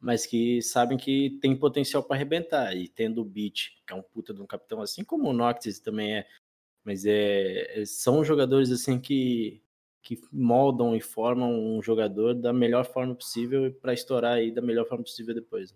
mas que sabem que tem potencial para arrebentar. E tendo o Beat, que é um puta de um capitão, assim como o Noctis também é, mas é, é, são jogadores assim que que moldam e formam um jogador da melhor forma possível para estourar aí da melhor forma possível depois.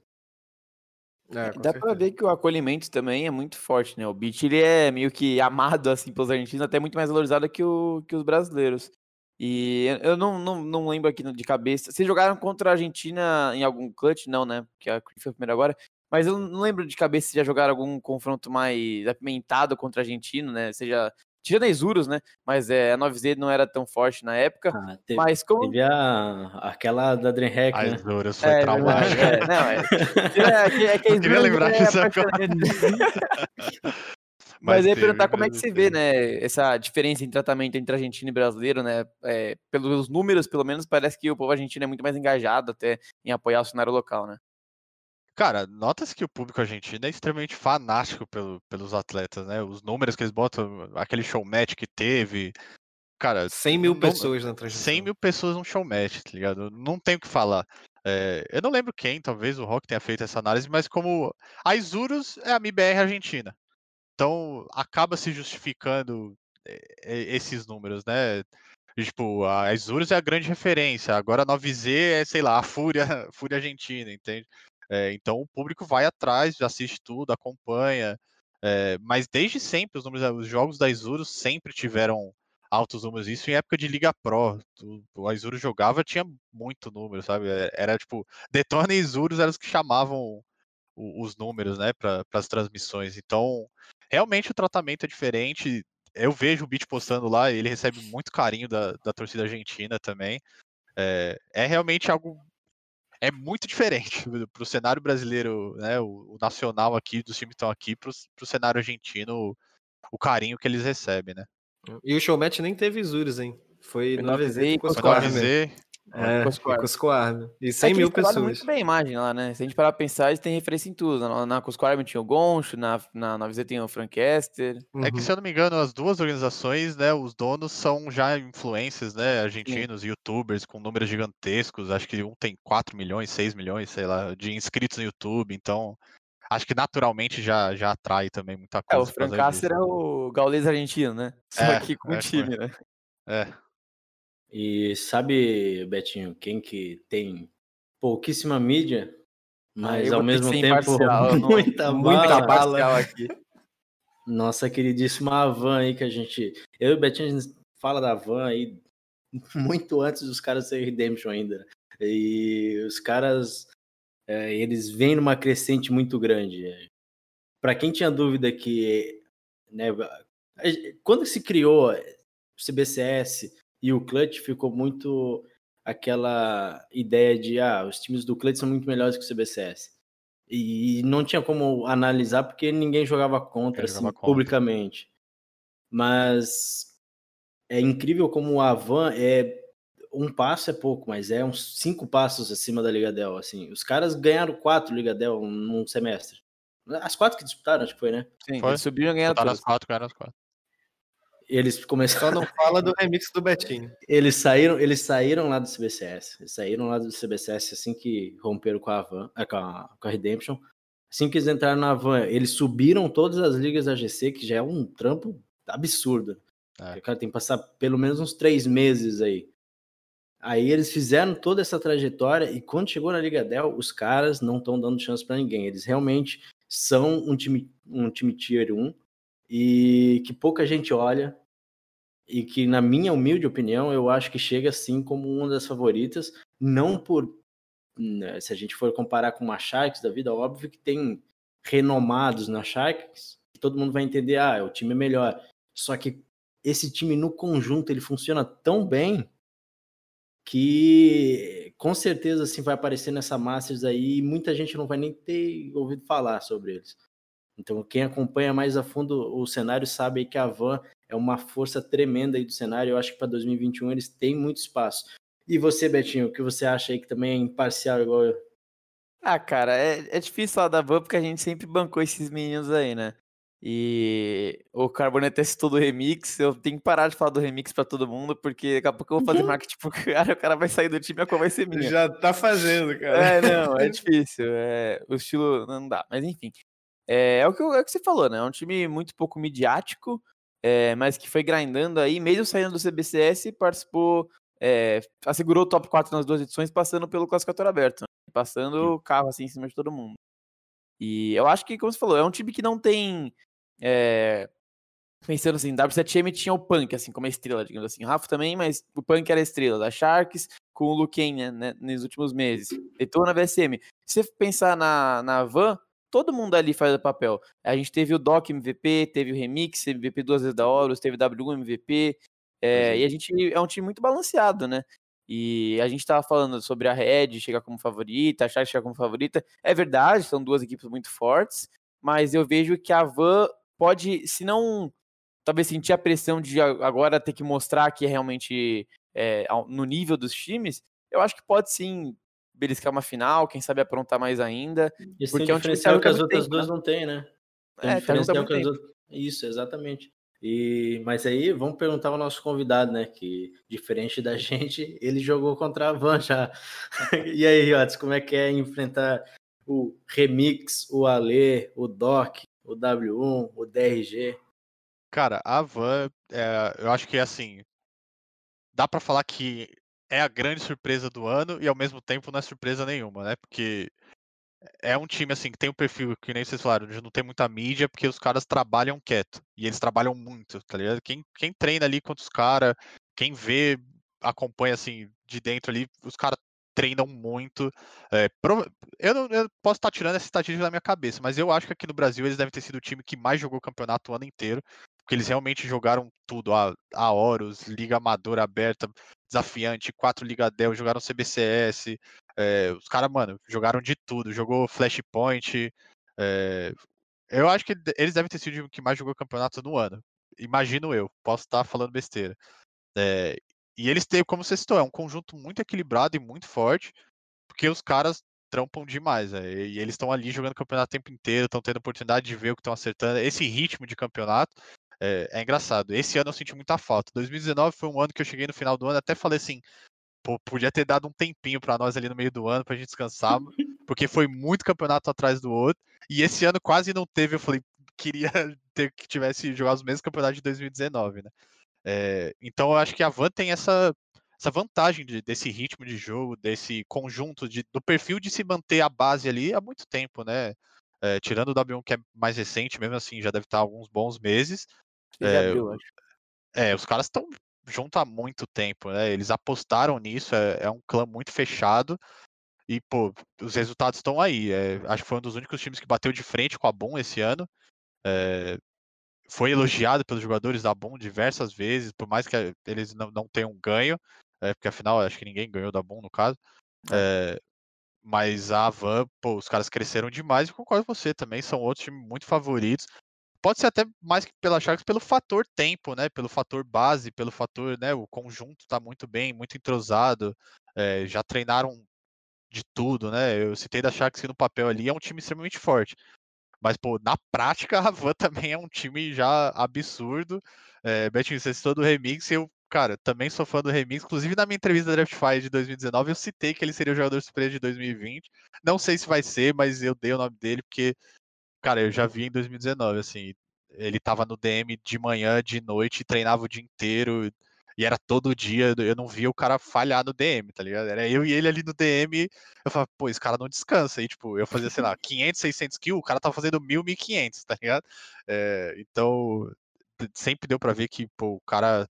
É, Dá pra certeza. ver que o acolhimento também é muito forte, né? O Beat ele é meio que amado assim pelos argentinos, até muito mais valorizado que, o, que os brasileiros. E eu- não, não, não lembro aqui de cabeça. Vocês jogaram contra a Argentina em algum clutch? Não, né? Porque a foi a primeira agora. Mas eu não lembro de cabeça se já jogaram algum confronto mais apimentado contra o argentino, né? Seja. Tirando a Isurus, né? Mas é, a 9Z não era tão forte na época. Ah, teve, Mas como. teve a, aquela da Dreamhack, As né? duras foi É, traumático. é, não, é, é, que- é que a Eu queria Isurus lembrar é disso agora. Mas eu ia perguntar como é que se vê, né, essa diferença em tratamento entre argentino e brasileiro, né? É, pelos números, pelo menos, parece que o povo argentino é muito mais engajado até em apoiar o cenário local, né? Cara, nota-se que o público argentino é extremamente fanático pelo- pelos atletas, né? Os números que eles botam, aquele show match que teve. Cara, 100 mil não- pessoas na transmissão. 100 mil pessoas num show match, tá ligado? Não tem o que falar. É, eu não lembro quem, talvez o Rock tenha feito essa análise, mas como a Isurus é a MIBR argentina. Então acaba se justificando é, esses números, né? Tipo, a Isurus é a grande referência, agora a 9Z é, sei lá, a Fúria, Fúria Argentina, entende? É, então o público vai atrás, assiste tudo, acompanha. é, mas desde sempre, os, números, os jogos da Isurus sempre tiveram altos números. Isso em época de Liga Pro. O Isurus jogava, tinha muito número, sabe? É, Era tipo, Detona e Isurus eram os que chamavam os números, né, para as transmissões. Então, realmente o tratamento é diferente. Eu vejo o Beat postando lá, ele recebe muito carinho da, da torcida argentina também. É, é realmente algo. É muito diferente para o cenário brasileiro, né? O, o nacional aqui, dos times que estão aqui, para o cenário argentino, o, o carinho que eles recebem, né? E o showmatch nem teve Isurus, hein? Foi Foi 9Z e Coscoarme. avisei, É, Coscoarme. e Coscoarme. E É 100 que mil pessoas. muito bem a imagem lá, né? Se a gente parar pra pensar, eles têm referência em tudo. Na, na Cusco Army tinha o Goncho, na, na, na VZ tem o Frankester. É que, Uhum. se eu não me engano, as duas organizações, né, os donos são já influencers, né, argentinos, youtubers com números gigantescos. Acho que um tem 4 milhões, 6 milhões, sei lá, de inscritos no YouTube. Então, acho que naturalmente já, já atrai também muita É, coisa. o por causa Francaster é o gaulês argentino, né? Só É, que com é, o time, né? É, E sabe, Betinho, quem que tem pouquíssima mídia, mas eu ao mesmo tempo eu não- muita muita bala. aqui. Nossa queridíssima Avan aí que a gente. Eu e o Betinho a gente fala da Van aí muito antes dos caras serem Redemption ainda. E os caras é, eles vêm numa crescente muito grande. Para quem tinha dúvida que né, quando se criou o CBCS e o Clutch ficou muito aquela ideia de ah, os times do Clutch são muito melhores que o CBCS. E não tinha como analisar porque ninguém jogava contra, assim, jogava contra. publicamente. Mas é incrível como a Van é um passo é pouco, mas é uns cinco passos acima da Liga Dell. Assim, os caras ganharam quatro Liga Dell num semestre. As quatro que disputaram, acho que foi, né? Sim, Foi. eles subiram e ganharam todas. as quatro, ganharam as quatro. Eles Só começaram. não fala do remix do Betinho. Eles saíram, eles saíram lá do CBCS. Eles saíram lá do CBCS assim que romperam com a Van, ah, com, a, com a Redemption. Assim que eles entraram na Van, eles subiram todas as ligas da GC, que já é um trampo absurdo. É. O cara tem que passar pelo menos uns três meses aí. Aí eles fizeram toda essa trajetória e quando chegou na Liga Dell, os caras não estão dando chance para ninguém. Eles realmente são um time, um time tier 1 e que pouca gente olha e que, na minha humilde opinião, eu acho que chega assim como uma das favoritas, não por. né, Se a gente for comparar com uma Sharks da vida, óbvio que tem renomados na Sharks, todo mundo vai entender, ah, o time é melhor. Só que esse time no conjunto ele funciona tão bem que com certeza assim vai aparecer nessa Masters aí e muita gente não vai nem ter ouvido falar sobre eles. Então quem acompanha mais a fundo o cenário sabe aí que a Van é uma força tremenda aí do cenário. Eu acho que para 2021 eles têm muito espaço. E você, Betinho, o que você acha aí que também é imparcial igual eu? Ah, cara, é, é difícil falar da Van porque a gente sempre bancou esses meninos aí, né? E o Carbone até citou do remix. Eu tenho que parar de falar do remix pra todo mundo, porque daqui a pouco eu vou fazer marketing pro cara, o cara vai sair do time e a cor vai ser minha. Já tá fazendo, cara. É, não, é difícil. É, o estilo não dá, mas enfim. É, é o que, é o que você falou, né? É um time muito pouco midiático, é, mas que foi grindando aí, mesmo saindo do CBCS, participou, é, assegurou o top 4 nas duas edições, passando pelo classificatório aberto, né? passando o carro assim em cima de todo mundo. E eu acho que, como você falou, é um time que não tem. É, pensando assim, W7M tinha o Punk, assim, como a estrela, digamos assim. O Rafa também, mas o Punk era a estrela da Sharks com o Luken, né, né, nos últimos meses. Deitou na VSM. Se você pensar na, na Van, todo mundo ali faz o papel. A gente teve o Doc MVP, teve o Remix, MVP duas vezes da Horus, teve o W1 MVP, é, e a gente é um time muito balanceado, né? E a gente estava falando sobre a Red chegar como favorita, a Sharks chegar como favorita. É verdade, são duas equipes muito fortes, mas eu vejo que a Van pode, se não talvez sentir a pressão de agora ter que mostrar que é realmente é, no nível dos times, eu acho que pode sim beliscar uma final, quem sabe aprontar mais ainda. Isso porque tem é um diferencial que as outras tempo, duas né? não tem, né? Tem é, um diferencial que as outras... Isso, exatamente. E, mas aí vamos perguntar ao nosso convidado, né? Que diferente da gente, ele jogou contra a Van já. e aí, Riotes, como é que é enfrentar o Remix, o Ale, o Doc, o W1, o DRG? Cara, a Van, é, eu acho que assim, dá para falar que é a grande surpresa do ano e ao mesmo tempo não é surpresa nenhuma, né? Porque é um time assim que tem um perfil que nem vocês falaram, não tem muita mídia, porque os caras trabalham quieto e eles trabalham muito, tá ligado? Quem, quem treina ali contra os caras, quem vê, acompanha assim de dentro ali, os caras treinam muito. É, eu, não, eu posso estar tirando essa estatística da minha cabeça, mas eu acho que aqui no Brasil eles devem ter sido o time que mais jogou o campeonato o ano inteiro porque eles realmente jogaram tudo, a, a Horus, Liga Amadora aberta, desafiante, quatro Liga Dell, jogaram CBCS, é, os caras, mano, jogaram de tudo, jogou Flashpoint, é, eu acho que eles devem ter sido o que mais jogou campeonato no ano, imagino eu, posso estar falando besteira. É, e eles têm, como você citou, é um conjunto muito equilibrado e muito forte, porque os caras trampam demais, é, e eles estão ali jogando campeonato o tempo inteiro, estão tendo oportunidade de ver o que estão acertando, esse ritmo de campeonato, é, é, engraçado. Esse ano eu senti muita falta. 2019 foi um ano que eu cheguei no final do ano, até falei assim, pô, podia ter dado um tempinho para nós ali no meio do ano pra gente descansar, porque foi muito campeonato atrás do outro. E esse ano quase não teve, eu falei, queria ter que tivesse jogado os mesmos campeonatos de 2019, né? É, então eu acho que a Van tem essa, essa vantagem de, desse ritmo de jogo, desse conjunto, de, do perfil de se manter a base ali há muito tempo, né? É, tirando o W1 que é mais recente, mesmo assim já deve estar alguns bons meses, é, abriu, acho. É, os caras estão junto há muito tempo, né? Eles apostaram nisso, é, é, um clã muito fechado. E, pô, os resultados estão aí. É, acho que foi um dos únicos times que bateu de frente com a Boom esse ano. É, foi elogiado pelos jogadores da Boom diversas vezes, por mais que eles não, não tenham ganho, é, porque afinal acho que ninguém ganhou da Boom no caso. É, mas a Van, pô, os caras cresceram demais e concordo com você também, são outros times muito favoritos pode ser até mais que pela Sharks pelo fator tempo, né? Pelo fator base, pelo fator, né? O conjunto está muito bem, muito entrosado, é, já treinaram de tudo, né? Eu citei da Sharks que no papel ali é um time extremamente forte. Mas, pô, na prática, a Van também é um time já absurdo. É, Betinho, você citou do Remix, eu, cara, também sou fã do Remix. Inclusive, na minha entrevista da Draft Fire de 2019, eu citei que ele seria o jogador surpresa de 2020. Não sei se vai ser, mas eu dei o nome dele porque Cara, eu já vi em 2019, assim, ele tava no DM de manhã, de noite, treinava o dia inteiro, e era todo dia, eu não via o cara falhar no DM, tá ligado? Era eu e ele ali no DM, eu falava, pô, esse cara não descansa, e tipo, eu fazia, sei lá, 500, 600 kills, o cara tava fazendo 1000, 1500, tá ligado? É, então, sempre deu pra ver que, pô, o cara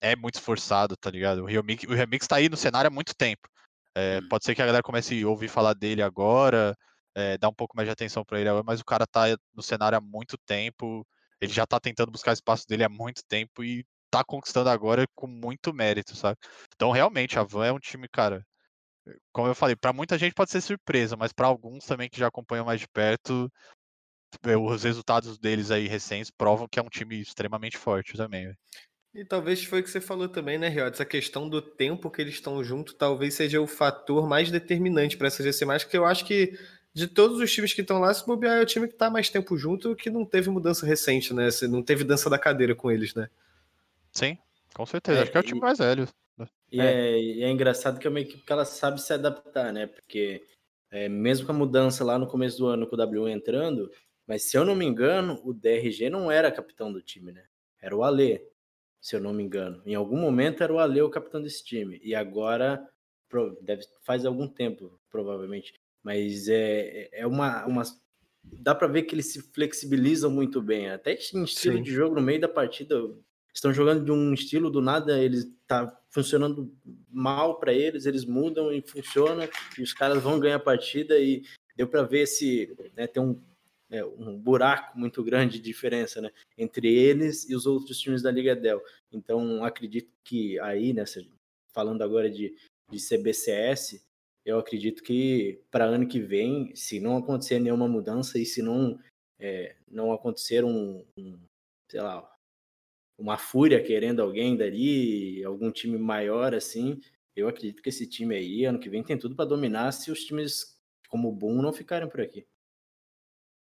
é muito esforçado, tá ligado? O Remix, o Remix tá aí no cenário há muito tempo. É, pode ser que a galera comece a ouvir falar dele agora, é, dar um pouco mais de atenção para ele, mas o cara tá no cenário há muito tempo, ele já tá tentando buscar espaço dele há muito tempo e tá conquistando agora com muito mérito, sabe? Então, realmente, a Van é um time, cara, como eu falei, para muita gente pode ser surpresa, mas para alguns também que já acompanham mais de perto, é, os resultados deles aí recentes provam que é um time extremamente forte também. E talvez foi o que você falou também, né, Rio? Essa questão do tempo que eles estão junto talvez seja o fator mais determinante para essa GC+, que eu acho que de todos os times que estão lá, se bobear é o time que está mais tempo junto, que não teve mudança recente, né? Não teve dança da cadeira com eles, né? Sim, com certeza. É, Acho que é o time e, mais velho. Né? E é. é. e é engraçado que é uma equipe que ela sabe se adaptar, né? Porque é, mesmo com a mudança lá no começo do ano com o W entrando, mas se eu não me engano, o DRG não era capitão do time, né? era o Ale, se eu não me engano. Em algum momento era o Ale o capitão desse time. E agora, deve, faz algum tempo, provavelmente. Mas é, é uma, uma. Dá para ver que eles se flexibilizam muito bem. Até em estilo Sim. de jogo, no meio da partida, estão jogando de um estilo do nada, eles tá funcionando mal para eles, eles mudam e funciona, e os caras vão ganhar a partida e deu para ver esse, né, tem um, é, um buraco muito grande de diferença, né, entre eles e os outros times da Liga Del. Então, acredito que aí, nessa, falando agora de, de CBCS, eu acredito que para ano que vem, se não acontecer nenhuma mudança e se não, é, não acontecer um, um, sei lá, uma fúria querendo alguém dali, algum time maior assim, eu acredito que esse time aí, ano que vem, tem tudo para dominar se os times como o Boom não ficarem por aqui.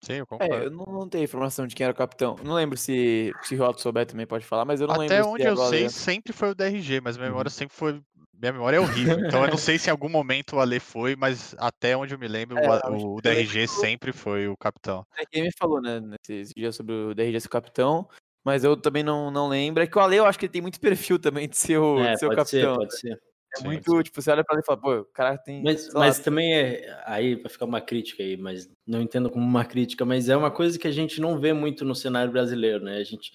Sim, eu É, concordo. eu não, não tenho informação de quem era o capitão. Não lembro se, se o Roto souber também pode falar, mas eu não Até lembro onde se eu agora- sei, sempre foi o DRG, mas minha memória Uhum. sempre foi. Minha memória é horrível. Então eu não sei se em algum momento o Ale foi, mas até onde eu me lembro, É, o, o DRG sempre foi o capitão. É que ele me falou, né, nesses dias sobre o DRG ser o capitão, mas eu também não, não lembro. É que o Ale, eu acho que ele tem muito perfil também de ser o, É, de ser o pode ser, capitão. pode ser. É Sim, muito, tipo, você olha pra ele e fala, pô, o cara tem. Mas, lá, mas também é. Aí vai ficar uma crítica aí, mas não entendo como uma crítica, mas é uma coisa que a gente não vê muito no cenário brasileiro, né? A gente.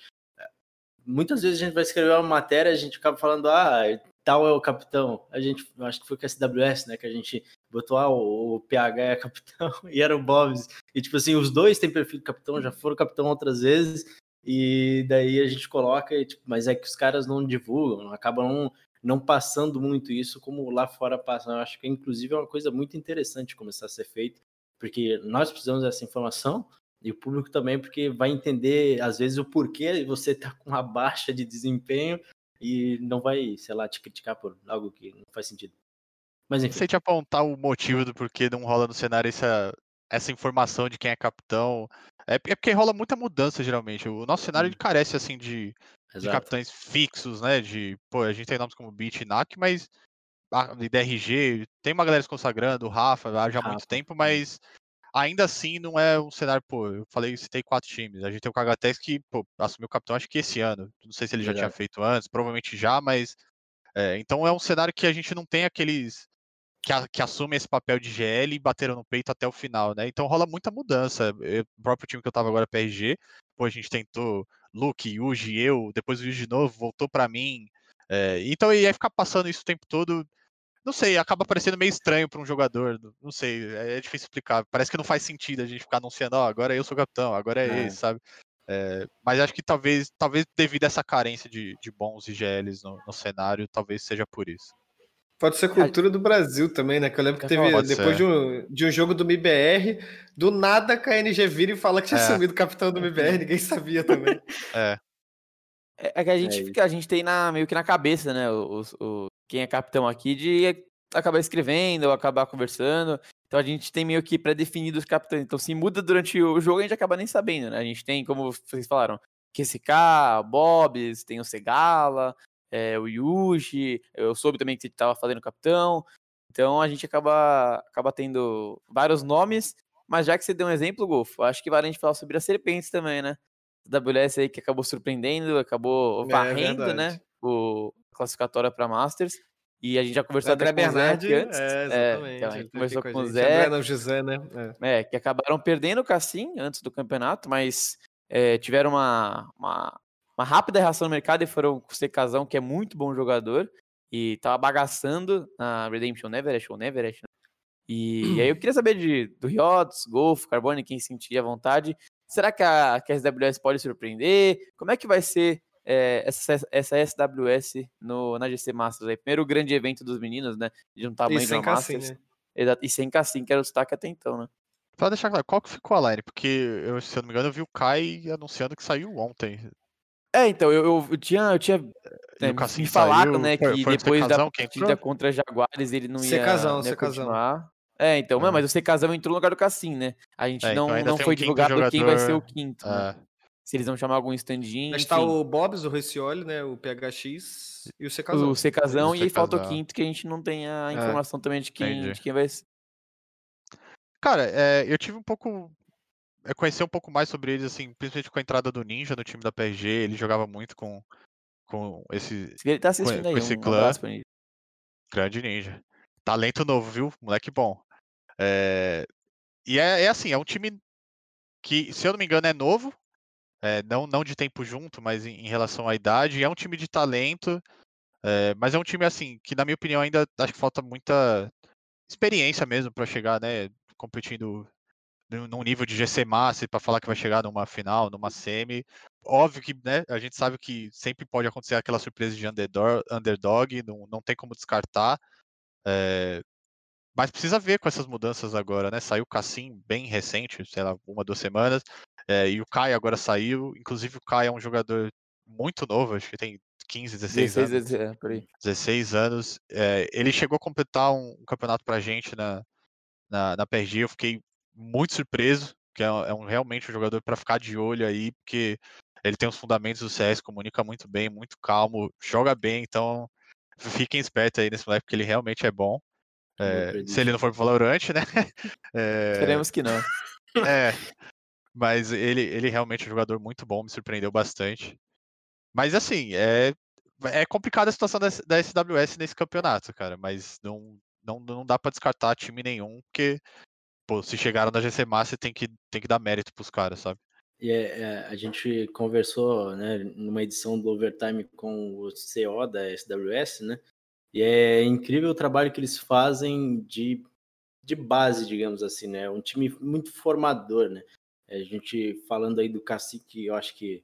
Muitas vezes a gente vai escrever uma matéria, a gente acaba falando, ah, tal é o capitão. A gente, acho que foi com a SWS, né? Que a gente botou, ah, o, o PH é capitão e era o Bobs. E tipo assim, os dois têm perfil de capitão, já foram capitão outras vezes, e daí a gente coloca, e, tipo, mas é que os caras não divulgam, acabam não, não passando muito isso como lá fora passa. Eu acho que inclusive é uma coisa muito interessante começar a ser feito, porque nós precisamos dessa informação e o público também, porque vai entender às vezes o porquê você tá com uma baixa de desempenho e não vai, sei lá, te criticar por algo que não faz sentido. Mas enfim, sei te apontar o motivo do porquê não rola no cenário essa, essa informação de quem é capitão. É, é porque rola muita mudança, geralmente. O nosso cenário Hum. ele carece, assim, de, de capitães fixos, né? De, pô, a gente tem nomes como Beat e Nak, mas a- de DRG, tem uma galera se consagrando, o Rafa, há já há muito Rafa, tempo, hum. mas ainda assim não é um cenário, pô, eu falei, citei quatro times. A gente tem o Kagatex que, pô, assumiu o capitão acho que esse ano. Não sei se ele já tinha Exato. feito antes, provavelmente já, mas é, então é um cenário que a gente não tem aqueles que, a- que assumem esse papel de GL e bateram no peito até o final, né? Então rola muita mudança. Eu- o próprio time que eu tava agora, PRG, pô, a gente tentou Luke, Yuji, eu, depois o Yuji de novo, voltou pra mim. É, então ia ficar passando isso o tempo todo. Não sei, acaba parecendo meio estranho pra um jogador. não- sei, é, é difícil explicar. Parece que não faz sentido a gente ficar anunciando, ó, agora eu sou capitão, agora é, É. esse, sabe? É, mas acho que talvez, talvez devido a essa carência de, de bons IGLs no, no cenário, talvez seja por isso. Pode ser cultura do Brasil também, né? Que eu lembro que teve, depois de um, de um jogo do MIBR, do nada a KNG vira e fala que tinha É. sumido o capitão do MIBR, ninguém sabia também. É, É é que a gente, É fica, a gente tem na, meio que na cabeça, né? O, o- o- quem é capitão aqui de acabar escrevendo ou acabar conversando. Então a gente tem meio que pré-definido os capitães. Então se muda durante o jogo, a gente acaba nem sabendo, né? A gente tem, como vocês falaram, QSK, Bobs, tem o Segala, é, o Yuji. Eu soube também que você estava fazendo capitão. Então a gente acaba, acaba tendo vários nomes. Mas já que você deu um exemplo, Golfo, acho que vale a gente falar sobre as serpentes também, né? WS aí que acabou surpreendendo, acabou É, varrendo, né? verdade. O classificatória para Masters. E a gente já conversou André até com o Zé antes. é, É, exatamente. então, a gente conversou com com o. Zé, André não, José, né? É. é, que acabaram perdendo o Cassim antes do campeonato, mas é, tiveram uma, uma, uma rápida reação no mercado e foram com o Secazão, que é muito bom jogador, e tava bagaçando na Redemption Neverest, ou Neverest, né? E, e aí eu queria saber de, do Riots, Golf, Carbone, quem sentir à vontade. Será que a, que a SWS pode surpreender? Como é que vai ser é, essa, essa SWS no, na GC Masters aí? Primeiro grande evento dos meninos, né? De um tamanho E de uma Masters. né? Exato, E sem Cassim, que era o destaque até então, né? Pra deixar claro, qual que ficou a line? Porque, eu, se eu não me engano, eu vi o Kai anunciando que saiu ontem. É, então, eu, eu, eu tinha, eu tinha é, Cassim me falaram, saiu, né, que foi depois da partida contra Jaguares ele não ia, Secazão, não ia Secazão. continuar. É, então, É. mas o Secazão entrou no lugar do Cassim, né? A gente É, não, então não um foi divulgado quem vai ser o quinto, né? É, Se eles vão chamar algum stand-in, Mas enfim. tá o Bobs, o Recioli, né? O PHX e o Secazão. o Secazão O e aí falta o quinto, que a gente não tem a É, informação também de quem, de quem vai ser. Cara, é, eu tive um pouco. é conhecer um pouco mais sobre eles, assim, principalmente com a entrada do Ninja no time da PRG, ele jogava muito com, com esse Se ele tá assistindo com aí, esse um clã. grande Ninja. Talento novo, viu? Moleque bom. É, E é, é assim, é um time que, se eu não me engano, é novo, é, não, não de tempo junto, mas em, em relação à idade, é um time de talento, é, mas é um time, assim, que na minha opinião ainda acho que falta muita experiência mesmo para chegar, né, competindo num nível de GC Master para falar que vai chegar numa final, numa semi. Óbvio que, né, a gente sabe que sempre pode acontecer aquela surpresa de underdog, underdog não, não tem como descartar. é, mas precisa ver com essas mudanças agora, né? Saiu o Cassim bem recente, sei lá, uma, duas semanas, é, e o Kai agora saiu. Inclusive, o Kai é um jogador muito novo, acho que tem 15, 16 16, anos. 16, é, por aí. 16 anos. É, ele chegou a completar um, um campeonato pra gente na, na, na PRG. Eu fiquei muito surpreso, que é, é um, realmente um jogador para ficar de olho aí, porque ele tem os fundamentos do CS, comunica muito bem, muito calmo, joga bem, então fiquem espertos aí nesse moleque, porque ele realmente é bom. É, se ele não for pro Valorant, né? É, Esperemos que não. é, mas ele, ele realmente é um jogador muito bom, me surpreendeu bastante. Mas assim, é, é complicada a situação da, da SWS nesse campeonato, cara. Mas não, não, não dá pra descartar time nenhum, porque, pô, se chegaram na GC Master tem que, tem que dar mérito pros caras, sabe? E é, é, a gente conversou, né, numa edição do Overtime com o CO da SWS, né? E é incrível o trabalho que eles fazem de, de base, digamos assim, né? Um time muito formador, né? A gente falando aí do Cacique, eu acho que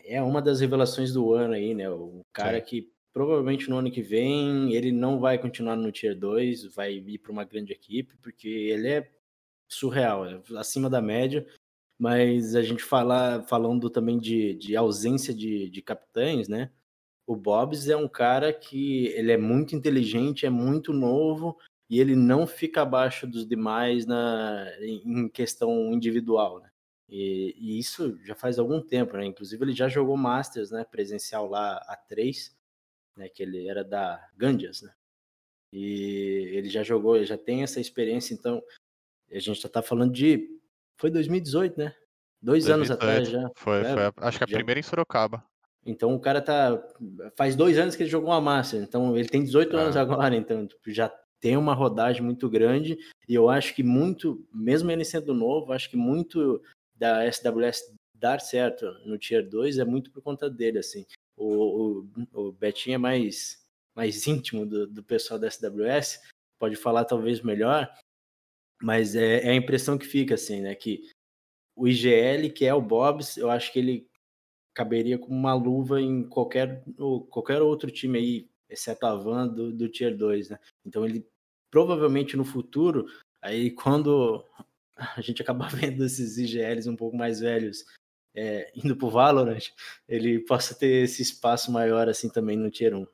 é uma das revelações do ano aí, né? O cara Sim. que provavelmente no ano que vem ele não vai continuar no Tier 2, vai ir para uma grande equipe, porque ele é surreal, é acima da média mas a gente fala, falando também de, de ausência de, de capitães, né? O Bobs é um cara que ele é muito inteligente, é muito novo e ele não fica abaixo dos demais na, em questão individual, né? E, e isso já faz algum tempo, né? Inclusive ele já jogou Masters, né? Presencial lá a 3, né? Que ele era da Gandias, né? E ele já jogou, ele já tem essa experiência, então a gente já tá falando de foi 2018, né? Dois anos atrás 2018. já. Foi, É, foi a- acho que a já- primeira em Sorocaba. Então o cara tá. Faz dois anos que ele jogou uma Master. Então ele tem 18 anos Ah. agora. Então tipo, já tem uma rodagem muito grande. E eu acho que muito, mesmo ele sendo novo, acho que muito da SWS dar certo no Tier 2 é muito por conta dele. assim. O, o, o Betinho é mais, mais íntimo do, do pessoal da SWS, pode falar talvez melhor, mas é, é a impressão que fica, assim, né? Que o IGL, que é o Bobs, eu acho que ele caberia como uma luva em qualquer, qualquer outro time aí, exceto a Van do, do Tier 2, né? Então ele provavelmente no futuro, aí quando a gente acabar vendo esses IGLs um pouco mais velhos é, indo pro Valorant, ele possa ter esse espaço maior assim também no Tier 1.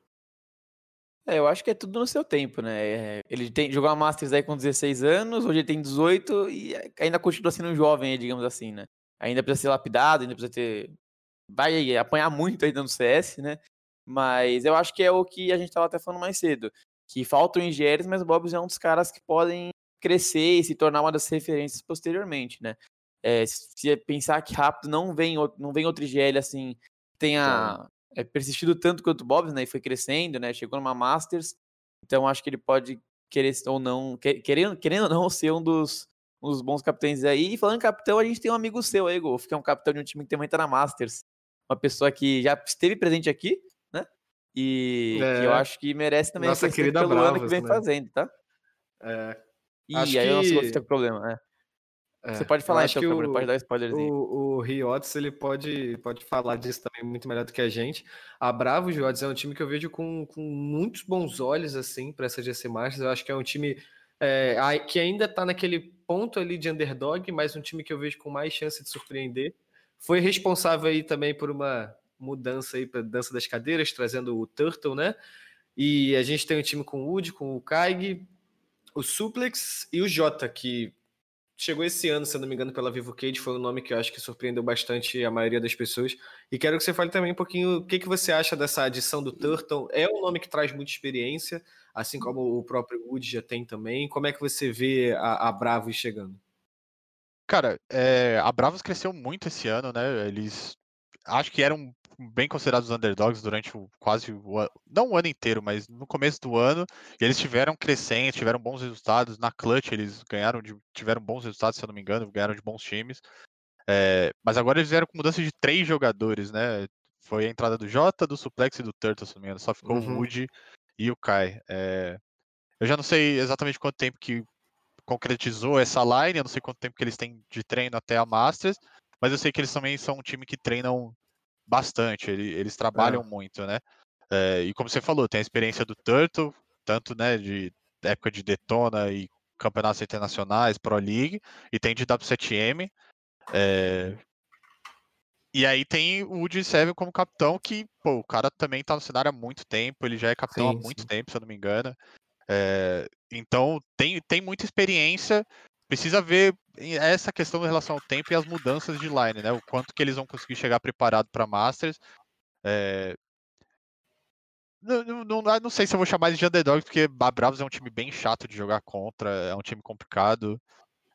É, eu acho que é tudo no seu tempo, né? É, Ele tem jogou a Masters aí com 16 anos, hoje ele tem 18 e ainda continua sendo um jovem, digamos assim, né? Ainda precisa ser lapidado, ainda precisa ter. Vai apanhar muito ainda no CS, né? Mas eu acho que é o que a gente estava até falando mais cedo. Que faltam engenheiros, mas o Bobs é um dos caras que podem crescer e se tornar uma das referências posteriormente, né? É, se pensar que rápido não vem, não vem outro IGL assim, tenha é, persistido tanto quanto o Bobs, né? E foi crescendo, né? Chegou numa Masters. Então acho que ele pode querer ou não, que- querendo, querendo ou não, ser um dos, um dos bons capitães aí. E falando capitão, a gente tem um amigo seu aí, Golf, que é um capitão de um time que também tá na Masters. Uma pessoa que já esteve presente aqui? E que eu É. acho que merece também Nossa querida pelo ano que vem né? fazendo, tá? É, E Acho aí o nosso que- tá com problema, né? é. Você pode falar então, que o- pode dar spoilerzinho. O, o Riots, ele pode, pode falar disso também muito melhor do que a gente. A Bravos Riots é um time que eu vejo com, com muitos bons olhos, assim, para essa GC Masters. Eu acho que é um time é, que ainda tá naquele ponto ali de underdog, mas um time que eu vejo com mais chance de surpreender. Foi responsável aí também por uma mudança aí para dança das cadeiras, trazendo o Turtle, né? E a gente tem um time com o Wood, com o Kaig, o Suplex e o Jota, que chegou esse ano, se não me engano, pela Vivo Cage, foi um nome que eu acho que surpreendeu bastante a maioria das pessoas. E quero que você fale também um pouquinho o que, que você acha dessa adição do Turtle. É um nome que traz muita experiência, assim como o próprio Wood já tem também. Como é que você vê a, a Bravos chegando? Cara, é, a Bravos cresceu muito esse ano, né? Eles acho que eram bem considerados underdogs durante o, quase o ano, não o ano inteiro, mas no começo do ano. E eles tiveram crescentes, tiveram bons resultados. Na Clutch eles ganharam de, tiveram bons resultados, se eu não me engano, ganharam de bons times. É, mas agora eles vieram com mudança de três jogadores, né? Foi a entrada do Jota, do Suplex e do Turtle, se não me engano. Só ficou Uhum. o Woody e o Kai. É, eu já não sei exatamente quanto tempo que concretizou essa line, eu não sei quanto tempo que eles têm de treino até a Masters, mas eu sei que eles também são um time que treinam bastante, ele- eles trabalham muito, né? É, e como você falou, tem a experiência do Turtle, tanto né, de época de Detona e campeonatos internacionais, Pro League, e tem de W7M. é, E aí tem o Woody Seven como capitão, que, pô, o cara também tá no cenário há muito tempo, ele já é capitão há Sim, muito sim. tempo, se eu não me engano. É, então tem, tem muita experiência. Precisa ver essa questão em relação ao tempo e as mudanças de line, né? O quanto que eles vão conseguir chegar preparado para Masters. É, Não, não, não, sei se eu vou chamar eles de underdog, porque a Bravos é um time bem chato de jogar contra, é um time complicado.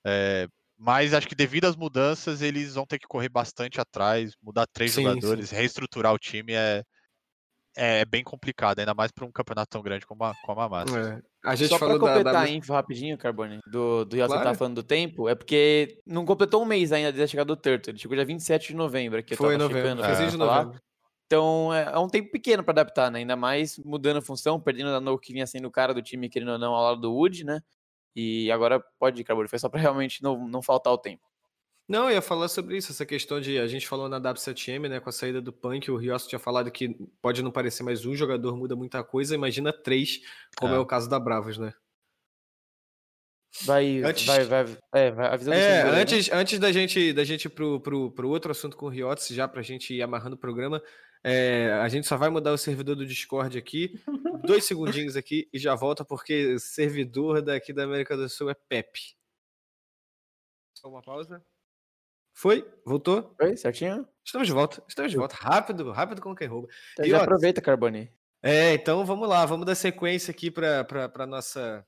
É, mas acho que devido às mudanças, eles vão ter que correr bastante atrás, mudar três Sim, jogadores, reestruturar o time é, é bem complicado, ainda mais para um campeonato tão grande como a, como a Masters. É. A gente Só pra falou da, completar da... a info rapidinho, Carbone, do, do que Claro. tava falando do tempo, é porque não completou um mês ainda desde a chegada do Turtle. Ele chegou dia 27 de novembro, aqui eu Foi em tava novembro, checando. é. de novembro. Então é, é um tempo pequeno pra adaptar, né? Ainda mais mudando a função, perdendo a No que vinha sendo o cara do time, querendo ou não, ao lado do Wood, né? E agora pode ir, Carbone. Foi só pra realmente não, não faltar o tempo. Não, eu ia falar sobre isso, essa questão de. A gente falou na W7M, né, com a saída do Punk, o Rios tinha falado que pode não parecer, mas um jogador muda muita coisa, imagina três, como é, É. o caso da Bravos, né? Vai, Antes- vai, vai, é, vai avisando É, servidor aí, né? antes, antes da gente, da gente ir pro, pro, pro outro assunto com o Riots, já pra gente ir amarrando o programa, é, a gente só vai mudar o servidor do Discord aqui, dois segundinhos aqui e já volta, porque o servidor daqui da América do Sul é Pepe. Só uma pausa. Foi? Voltou? Oi, certinho? Estamos de volta, estamos de volta. Rápido, rápido como quem rouba. Então E já ó, aproveita, Carbone. É, então vamos lá, vamos dar sequência aqui para nossa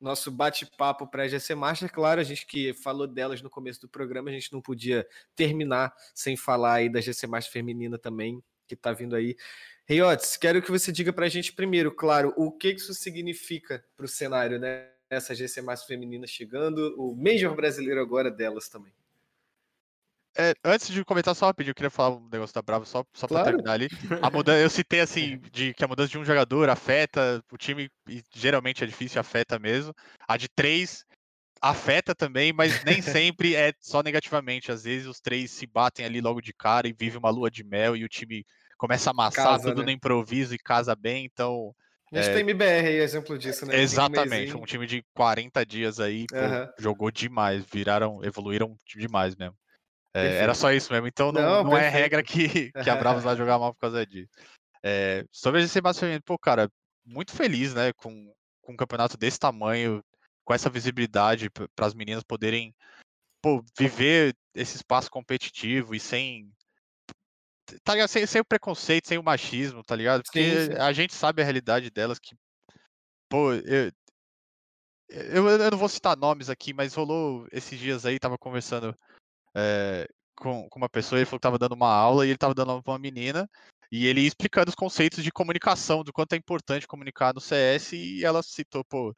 nosso bate-papo para a GC Master. Claro, a gente que falou delas no começo do programa, a gente não podia terminar sem falar aí da GC Master feminina também, que está vindo aí. Riotes, quero que você diga para a gente primeiro, claro, o que isso significa para o cenário, né? Essa GC Master feminina chegando, o Major brasileiro agora delas também. É, antes de comentar só rapidinho, eu queria falar um negócio da Bravo só, só pra Claro. terminar ali. A mudança, eu citei assim, de que a mudança de um jogador afeta o time, e geralmente é difícil, afeta mesmo. A de três afeta também, mas nem sempre é só negativamente. Às vezes os três se batem ali logo de cara e vive uma lua de mel e o time começa a amassar Casa, tudo né? no improviso e casa bem, então. A gente É, tem MBR aí, exemplo disso, né? Um Exatamente, mesinho. um time de 40 dias aí pô, Aham. jogou demais, viraram, evoluíram demais mesmo. É, era só isso mesmo, então não, Não, não é regra que, que a Bravos vai jogar mal por causa disso. É, sobre a GC Massa Feminino, pô, cara, muito feliz, né, com, com um campeonato desse tamanho, com essa visibilidade para as meninas poderem pô, viver esse espaço competitivo e sem, tá ligado? Sem, sem o preconceito, sem o machismo, tá ligado? Porque Sim, sim. a gente sabe a realidade delas que, pô, eu, eu, eu não vou citar nomes aqui, mas rolou esses dias aí, tava conversando é, com, com uma pessoa, ele falou que tava dando uma aula e ele tava dando aula pra uma menina, e ele explicando os conceitos de comunicação, do quanto é importante comunicar no CS, e ela citou, pô,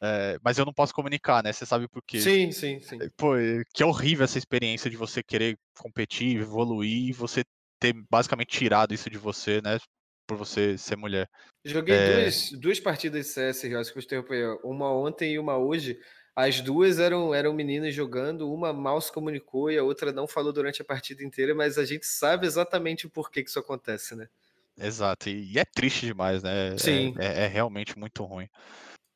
é, mas eu não posso comunicar, né? Você sabe por quê? Sim, sim, sim. Pô, é- que é horrível essa experiência de você querer competir, evoluir, e você ter basicamente tirado isso de você, né? Por você ser mulher. Joguei É. duas, duas partidas de CS, Rios, que eu interrompi, uma ontem e uma hoje. As duas eram, eram meninas jogando, uma mal se comunicou e a outra não falou durante a partida inteira, mas a gente sabe exatamente o porquê que isso acontece, né? Exato, e, é triste demais, né? É- Sim. É, é realmente muito ruim.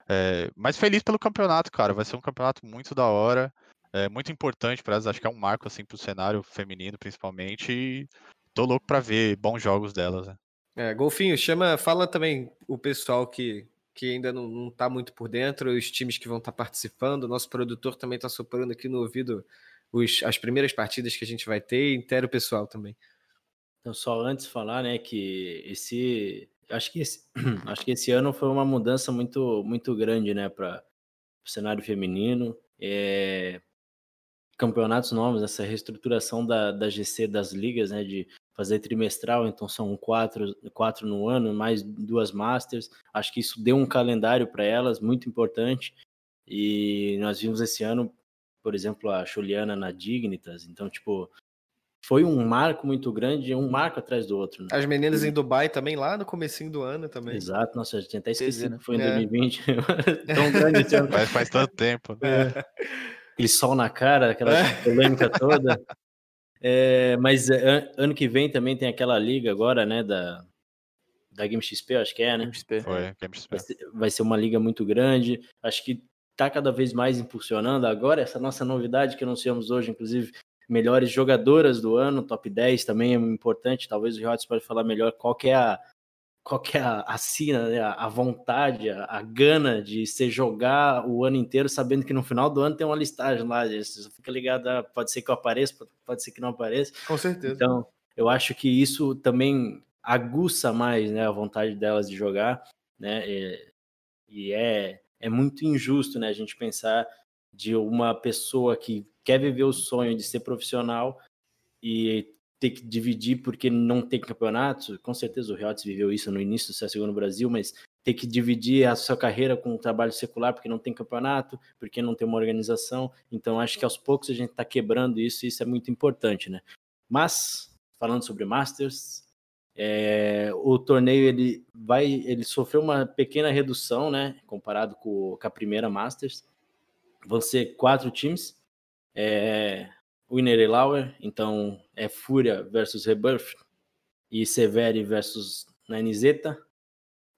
É, mas feliz pelo campeonato, cara. Vai ser um campeonato muito da hora, é muito importante para elas. Acho que é um marco assim pro cenário feminino, principalmente. E tô louco para ver bons jogos delas. Né? É, Golfinho, chama, fala também o pessoal que, que ainda não, não tá muito por dentro, os times que vão estar participando. O nosso produtor também tá soprando aqui no ouvido os, as primeiras partidas que a gente vai ter, e inteira o pessoal também. Então, só antes falar, né, que esse. Acho que esse, acho que esse ano foi uma mudança muito, muito grande, né, para o cenário feminino. É, campeonatos novos, essa reestruturação da, da GC das ligas, né, de fazer trimestral, então são quatro, quatro no ano, mais duas Masters. Acho que isso deu um calendário para elas muito importante. E nós vimos esse ano, por exemplo, a Juliana na Dignitas. Então, tipo, foi um marco muito grande, um marco atrás do outro. Né? As meninas em Dubai também, lá no comecinho do ano também. Exato, nossa, a gente até esquecido né? que foi em É. 2020. Tão grande esse ano. Faz, faz tanto tempo. né? aquele sol na cara, aquela polêmica toda. É, mas é, an- ano que vem também tem aquela liga agora, né, da, da Game XP, acho que é, né? XP. Foi, Game Vai ser, vai ser uma liga muito grande. Acho que tá cada vez mais impulsionando agora essa nossa novidade que anunciamos hoje, inclusive melhores jogadoras do ano, top 10 também é importante. Talvez o Riots pode falar melhor qual que é a qual que é a, a sina, né, a, vontade, a, a gana de você jogar o ano inteiro sabendo que no final do ano tem uma listagem lá. Você fica ligado, ah, pode ser que eu apareça, pode- pode ser que não apareça. Com certeza. Então, eu acho que isso também aguça mais né, a vontade delas de jogar, né? E, e é, é muito injusto, né, a gente pensar de uma pessoa que quer viver o sonho de ser profissional e ter que dividir porque não tem campeonato. Com certeza o Riots viveu isso no início do CSGO no Brasil, mas ter que dividir a sua carreira com o trabalho secular porque não tem campeonato, porque não tem uma organização. Então, acho que aos poucos a gente está quebrando isso e isso é muito importante, né? Mas, falando sobre Masters, é, o torneio ele vai, ele sofreu uma pequena redução, né, comparado com, com a primeira Masters. Vão ser quatro times, é, Winner e Lauer, então é Fúria versus Rebirth e Severi versus Nanizeta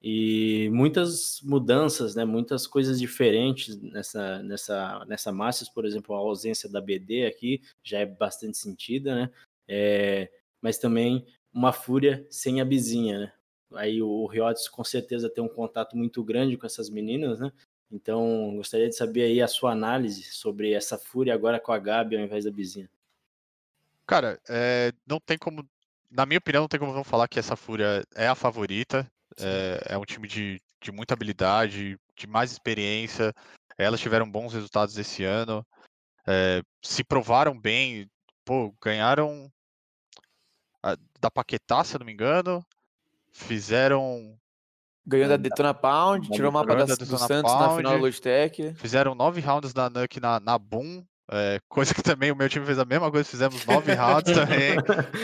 e muitas mudanças, né, muitas coisas diferentes nessa nessa nessa Masters, por exemplo, a ausência da BD aqui já é bastante sentida, né? É, mas também uma fúria sem a bizinha, né? Aí o Riots com certeza tem um contato muito grande com essas meninas, né? Então, gostaria de saber aí a sua análise sobre essa fúria agora com a Gabi ao invés da bizinha. Cara, é, não tem como. Na minha opinião, não tem como não falar que essa Fúria é a favorita. É, é um time de, de muita habilidade, de mais experiência. Elas tiveram bons resultados esse ano. é, se provaram bem. Pô, ganharam a- da Paquetá, se eu não me engano. Fizeram Ganhou da Detona Pound, da tirou o mapa da, da do Santos na final da Pound. Logitech. Fizeram nove rounds na Nuke na, na Boom. é, coisa que também o meu time fez a mesma coisa, fizemos nove rounds também.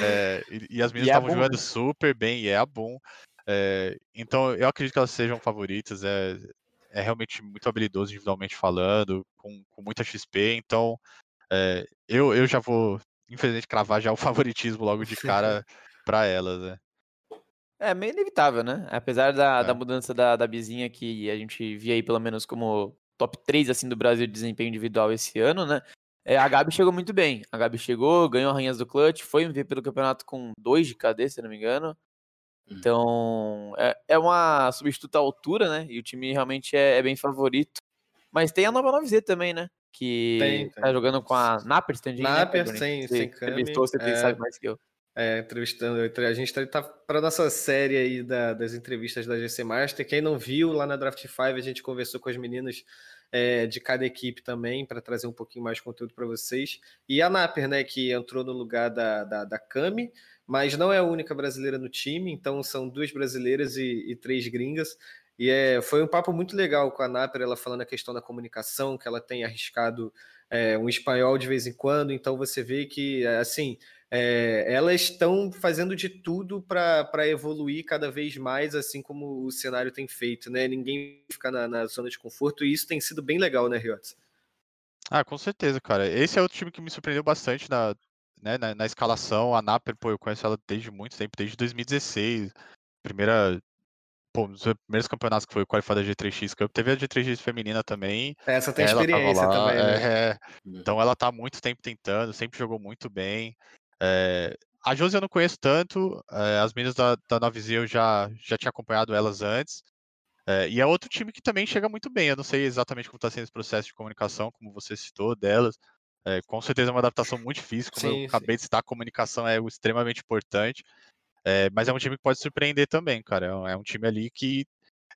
é, e, e as meninas é estavam Boom, jogando super bem, e é a Boom. é, então eu acredito que elas sejam favoritas. É, é realmente muito habilidoso individualmente falando, com, com muita XP. Então é, eu, eu já vou, infelizmente, cravar já o favoritismo logo de cara para elas. Né? É meio inevitável, né? Apesar da, É. da mudança da, da Bizinha, que a gente via aí pelo menos como top 3 assim, do Brasil de desempenho individual esse ano, né? É, a Gabi chegou muito bem. A Gabi chegou, ganhou arranhas do clutch, foi MVP do campeonato com 2 de KD, se eu não me engano. Hum. Então, é, é uma substituta à altura, né? E o time realmente é, é bem favorito. Mas tem a nova 9Z também, né? Que Tem, tem. tá jogando com a Naper Standing. né, Naper, Pedro? sem- Você sem entrevistou, Você tem- é. sabe mais que eu. É, entrevistando. A gente tá, tá para nossa série aí da- das entrevistas da GC Master. Quem não viu, lá na Draft 5 a gente conversou com as meninas é, de cada equipe também, para trazer um pouquinho mais de conteúdo para vocês. E a Naper, né, que entrou no lugar da, da, da Cami, mas não é a única brasileira no time, então são duas brasileiras e, e três gringas. E é, foi um papo muito legal com a Naper, ela falando a questão da comunicação, que ela tem arriscado é, um espanhol de vez em quando, então você vê que, assim, é, elas estão fazendo de tudo para evoluir cada vez mais, assim como o cenário tem feito, né? Ninguém fica na, na zona de conforto, e isso tem sido bem legal, né, Riots? Ah, com certeza, cara. Esse é outro time que me surpreendeu bastante na, né, na, na escalação. A Naper, pô, eu conheço ela desde muito tempo, desde 2016. Primeira. Pô, um dos primeiros campeonatos que foi o Qualified da G3X Cup. Teve a G3X feminina também. Essa tem ela experiência lá, também, né? é, é. Uhum. Então ela tá há muito tempo tentando, sempre jogou muito bem. É, a Josi eu não conheço tanto, é, as meninas da, da 9Z eu já, já tinha acompanhado elas antes. É, e é outro time que também chega muito bem. Eu não sei exatamente como está sendo esse processo de comunicação, como você citou, delas. É, com certeza é uma adaptação muito difícil, como Sim, eu acabei de citar, a comunicação é extremamente importante. É, mas é um time que pode surpreender também, cara. É um, é um time ali que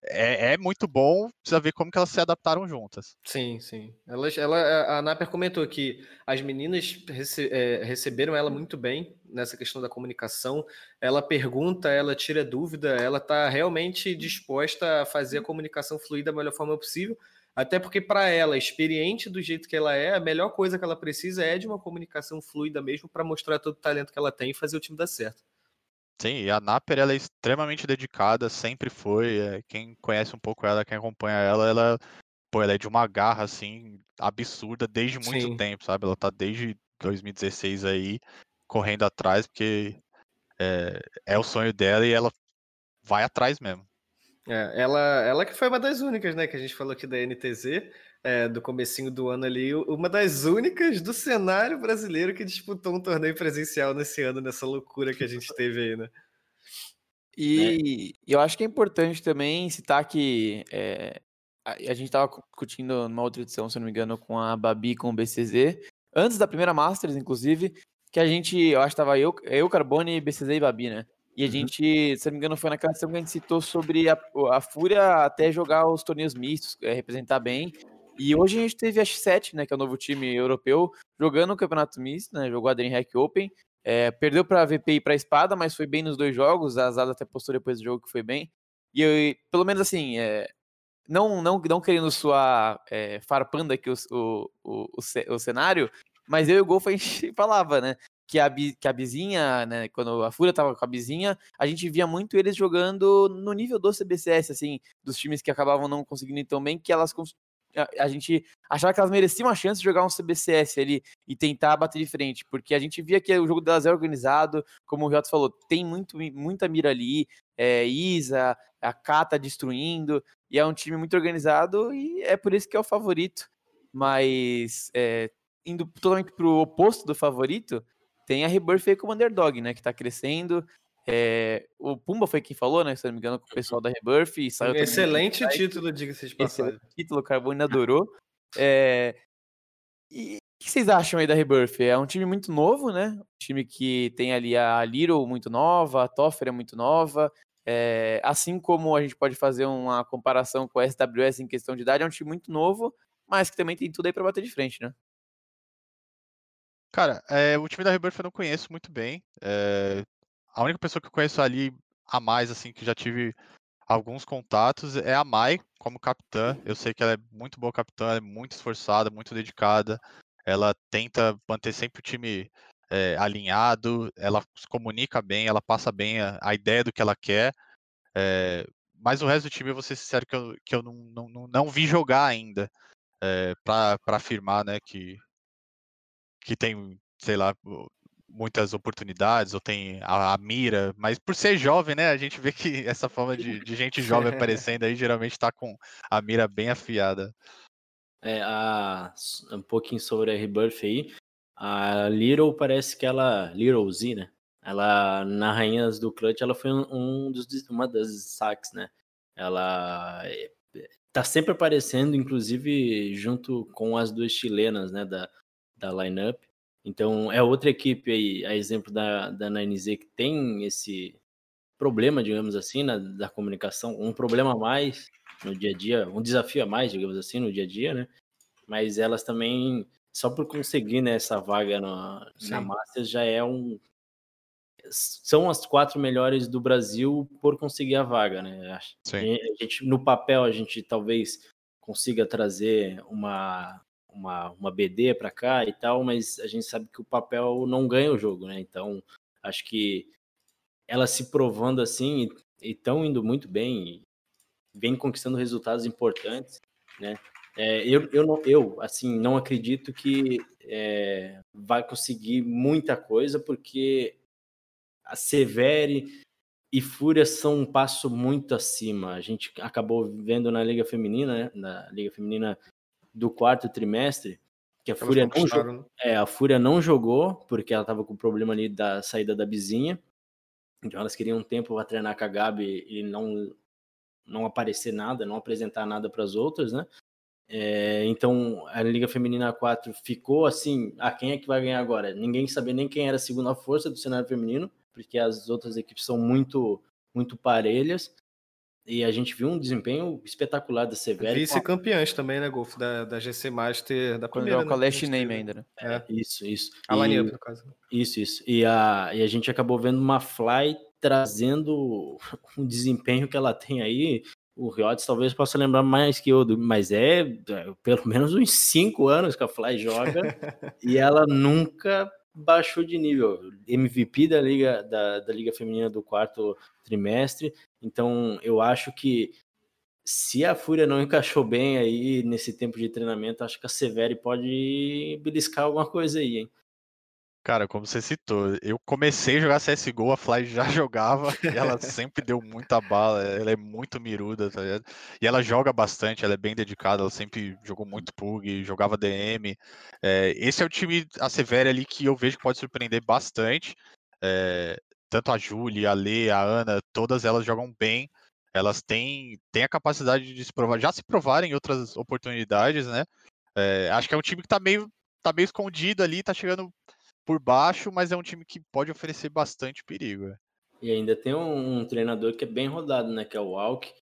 é, é muito bom, precisa ver como que elas se adaptaram juntas. Sim, sim. Ela, a Naper comentou que as meninas rece, é, receberam ela muito bem nessa questão da comunicação. Ela pergunta, ela tira dúvida, ela está realmente disposta a fazer a comunicação fluir da melhor forma possível. Até porque, para ela, experiente do jeito que ela é, a melhor coisa que ela precisa é de uma comunicação fluida mesmo para mostrar todo o talento que ela tem e fazer o time dar certo. Sim, e a Naper ela é extremamente dedicada, sempre foi. É, quem conhece um pouco ela, quem acompanha ela, ela, pô, ela é de uma garra assim absurda desde muito Sim. tempo, sabe? Ela tá desde 2016 aí correndo atrás porque é, é o sonho dela e ela vai atrás mesmo. É, ela, ela que foi uma das únicas, né, que a gente falou aqui da NTZ, é, do comecinho do ano ali, uma das únicas do cenário brasileiro que disputou um torneio presencial nesse ano, nessa loucura que a gente teve aí, né? E eu acho que é importante também citar que é, a, a gente estava discutindo numa outra edição, se não me engano, com a Babi com o BCZ, antes da primeira Masters, inclusive, que a gente, eu acho que estava eu, eu, Carbone, BCZ e Babi, né? E a Uhum. gente, se não me engano, foi naquela edição que a gente citou sobre a, a Fúria até jogar os torneios mistos, é, representar bem. E hoje a gente teve a X7, né, que é o novo time europeu, jogando o Campeonato Misto, né, jogou a DreamHack Open, é, perdeu para a VP e para a Espada, mas foi bem nos dois jogos, a Zada até postou depois do jogo que foi bem. E eu, pelo menos assim, é, não, não, não querendo suar é, farpando aqui o, o, o, o, ce- o cenário, mas eu e o Golfo a gente falava, né? Que a, que a Bizinha, né? Quando a Fúria tava com a Bizinha, a gente via muito eles jogando no nível do CBCS, assim, dos times que acabavam não conseguindo ir tão bem, que elas. A, gente achava que elas mereciam a chance de jogar um CBCS ali e tentar bater de frente, porque a gente via que o jogo delas é organizado, como o Riot falou, tem muito, muita mira ali, é, Isa, a Kata destruindo, e é um time muito organizado e é por isso que é o favorito. Mas é, indo totalmente pro oposto do favorito, tem a Rebirth aí como underdog, né? Que tá crescendo. É, o Pumba foi quem falou, né? Se eu não me engano, com o pessoal da Rebirth. E saiu Excelente título, diga-se de passagem. Excelente título, o Carbone adorou. É, e o que vocês acham aí da Rebirth? É um time muito novo, né? Um time que tem ali a Little muito nova, a Toffer é muito nova. É, assim como a gente pode fazer uma comparação com a SWS em questão de idade, é um time muito novo, mas que também tem tudo aí pra bater de frente, né? Cara, é, o time da Rebirth eu não conheço muito bem. é, a única pessoa que eu conheço ali a mais, assim, que já tive alguns contatos é a Mai como capitã. Eu sei que ela é muito boa capitã, ela é muito esforçada, muito dedicada. Ela tenta manter sempre o time é, alinhado, ela se comunica bem, ela passa bem a, a ideia do que ela quer. é, mas o resto do time, eu vou ser sincero que eu, que eu não, não, não, não vi jogar ainda é, para afirmar né, que, que tem, sei lá, muitas oportunidades ou tem a, a mira, mas por ser jovem, né, a gente vê que essa forma de, de gente jovem aparecendo aí geralmente tá com a mira bem afiada. É, a, um pouquinho sobre a Rebirth aí. A Little parece que ela. Little Z, né? Ela, na Rainhas do Clutch, ela foi um, um dos, uma das destaques, né? Ela é, tá sempre aparecendo, inclusive, junto com as duas chilenas, né? Da, da lineup. Então, é outra equipe aí, a exemplo da, da 9Z, que tem esse problema, digamos assim, na, da comunicação, um problema a mais no dia a dia, um desafio a mais, digamos assim, no dia a dia, né? Mas elas também, só por conseguir né, essa vaga na, na. Masters, já é um. São as quatro melhores do Brasil por conseguir a vaga, né? A gente, no papel, a gente talvez consiga trazer uma, uma, uma BD para cá e tal, mas a gente sabe que o papel não ganha o jogo, né? Então, acho que elas se provando assim e estão indo muito bem, vem conquistando resultados importantes, né? É, eu, eu, não, eu, assim, não acredito que é, vai conseguir muita coisa, porque a Severe e Fúria são um passo muito acima. A gente acabou vendo na Liga Feminina, né? na Liga Feminina do quarto trimestre, que a Elas Fúria não jogou. né? É, a Fúria não jogou, porque ela tava com o problema ali da saída da Bizinha. Então elas queriam um tempo para treinar com a Gabi e não, não aparecer nada, não apresentar nada para as outras, né? É, então a Liga Feminina 4 ficou assim: ah, quem é que vai ganhar agora? Ninguém sabia nem quem era a segunda força do cenário feminino, porque as outras equipes são muito, muito parelhas. E a gente viu um desempenho espetacular da Severi. Vice-campeãs também, né, Golf? Da, da GC Master, da Quando primeira. né, que Last gente Name ainda, né? É, Isso, isso. a Laniup, no caso. Isso, isso. E a, e a gente acabou vendo uma Fly trazendo um desempenho que ela tem aí. O Riotes talvez possa lembrar mais que eu, do- mas é, é pelo menos uns cinco anos que a Fly joga e ela nunca baixou de nível. MVP da Liga, da, da Liga Feminina do quarto trimestre. Então eu acho que se a Fúria não encaixou bem aí nesse tempo de treinamento, acho que a Severi pode beliscar alguma coisa aí, hein? Cara, como você citou, eu comecei a jogar CSGO, a Fly já jogava, e ela sempre deu muita bala, ela é muito miruda, tá ligado? E ela joga bastante, ela é bem dedicada, ela sempre jogou muito PUG, jogava DM. É, esse é o time, a Severa ali, que eu vejo que pode surpreender bastante. É, tanto a Julie, a Lê, a Ana, todas elas jogam bem. Elas têm, têm a capacidade de se provar, já se provarem em outras oportunidades, né? É, acho que é um time que tá meio, tá meio escondido ali, tá chegando por baixo, mas é um time que pode oferecer bastante perigo. é. E ainda tem um, um treinador que é bem rodado, né? Que é o Walk,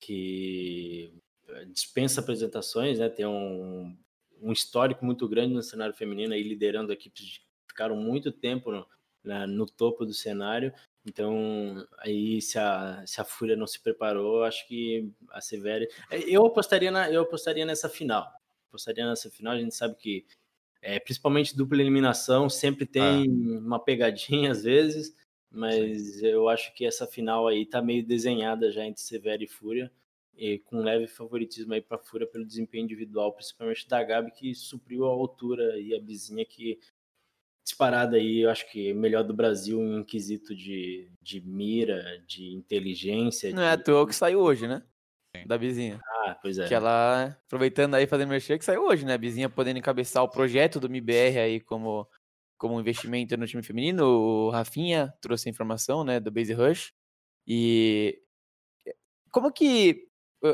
que eh, dispensa apresentações, né? Tem um, um histórico muito grande no cenário feminino, aí liderando equipes que ficaram muito tempo no, no topo do cenário. Então, aí se a, se a Fúria não se preparou, acho que a Severi. eh, Eu apostaria, na, eu apostaria nessa final. Apostaria nessa final, a gente sabe que, é, principalmente dupla eliminação, sempre tem uma pegadinha às vezes. Mas eu acho que essa final aí tá meio desenhada já entre Severo e Fúria, e com leve favoritismo aí para Fúria pelo desempenho individual, principalmente da Gabi, que supriu a altura e a Bizinha que disparada aí, eu acho que melhor do Brasil em quesito de, de mira, de inteligência. Não é à de... toa que saiu hoje, né? Sim. Da Bizinha. Ah, pois é. Que ela, aproveitando aí, fazendo merchan, que saiu hoje, né? A Bizinha podendo encabeçar o projeto do MBR aí como, como investimento no time feminino. O Rafinha trouxe a informação, né? Do Base Rush. E como que.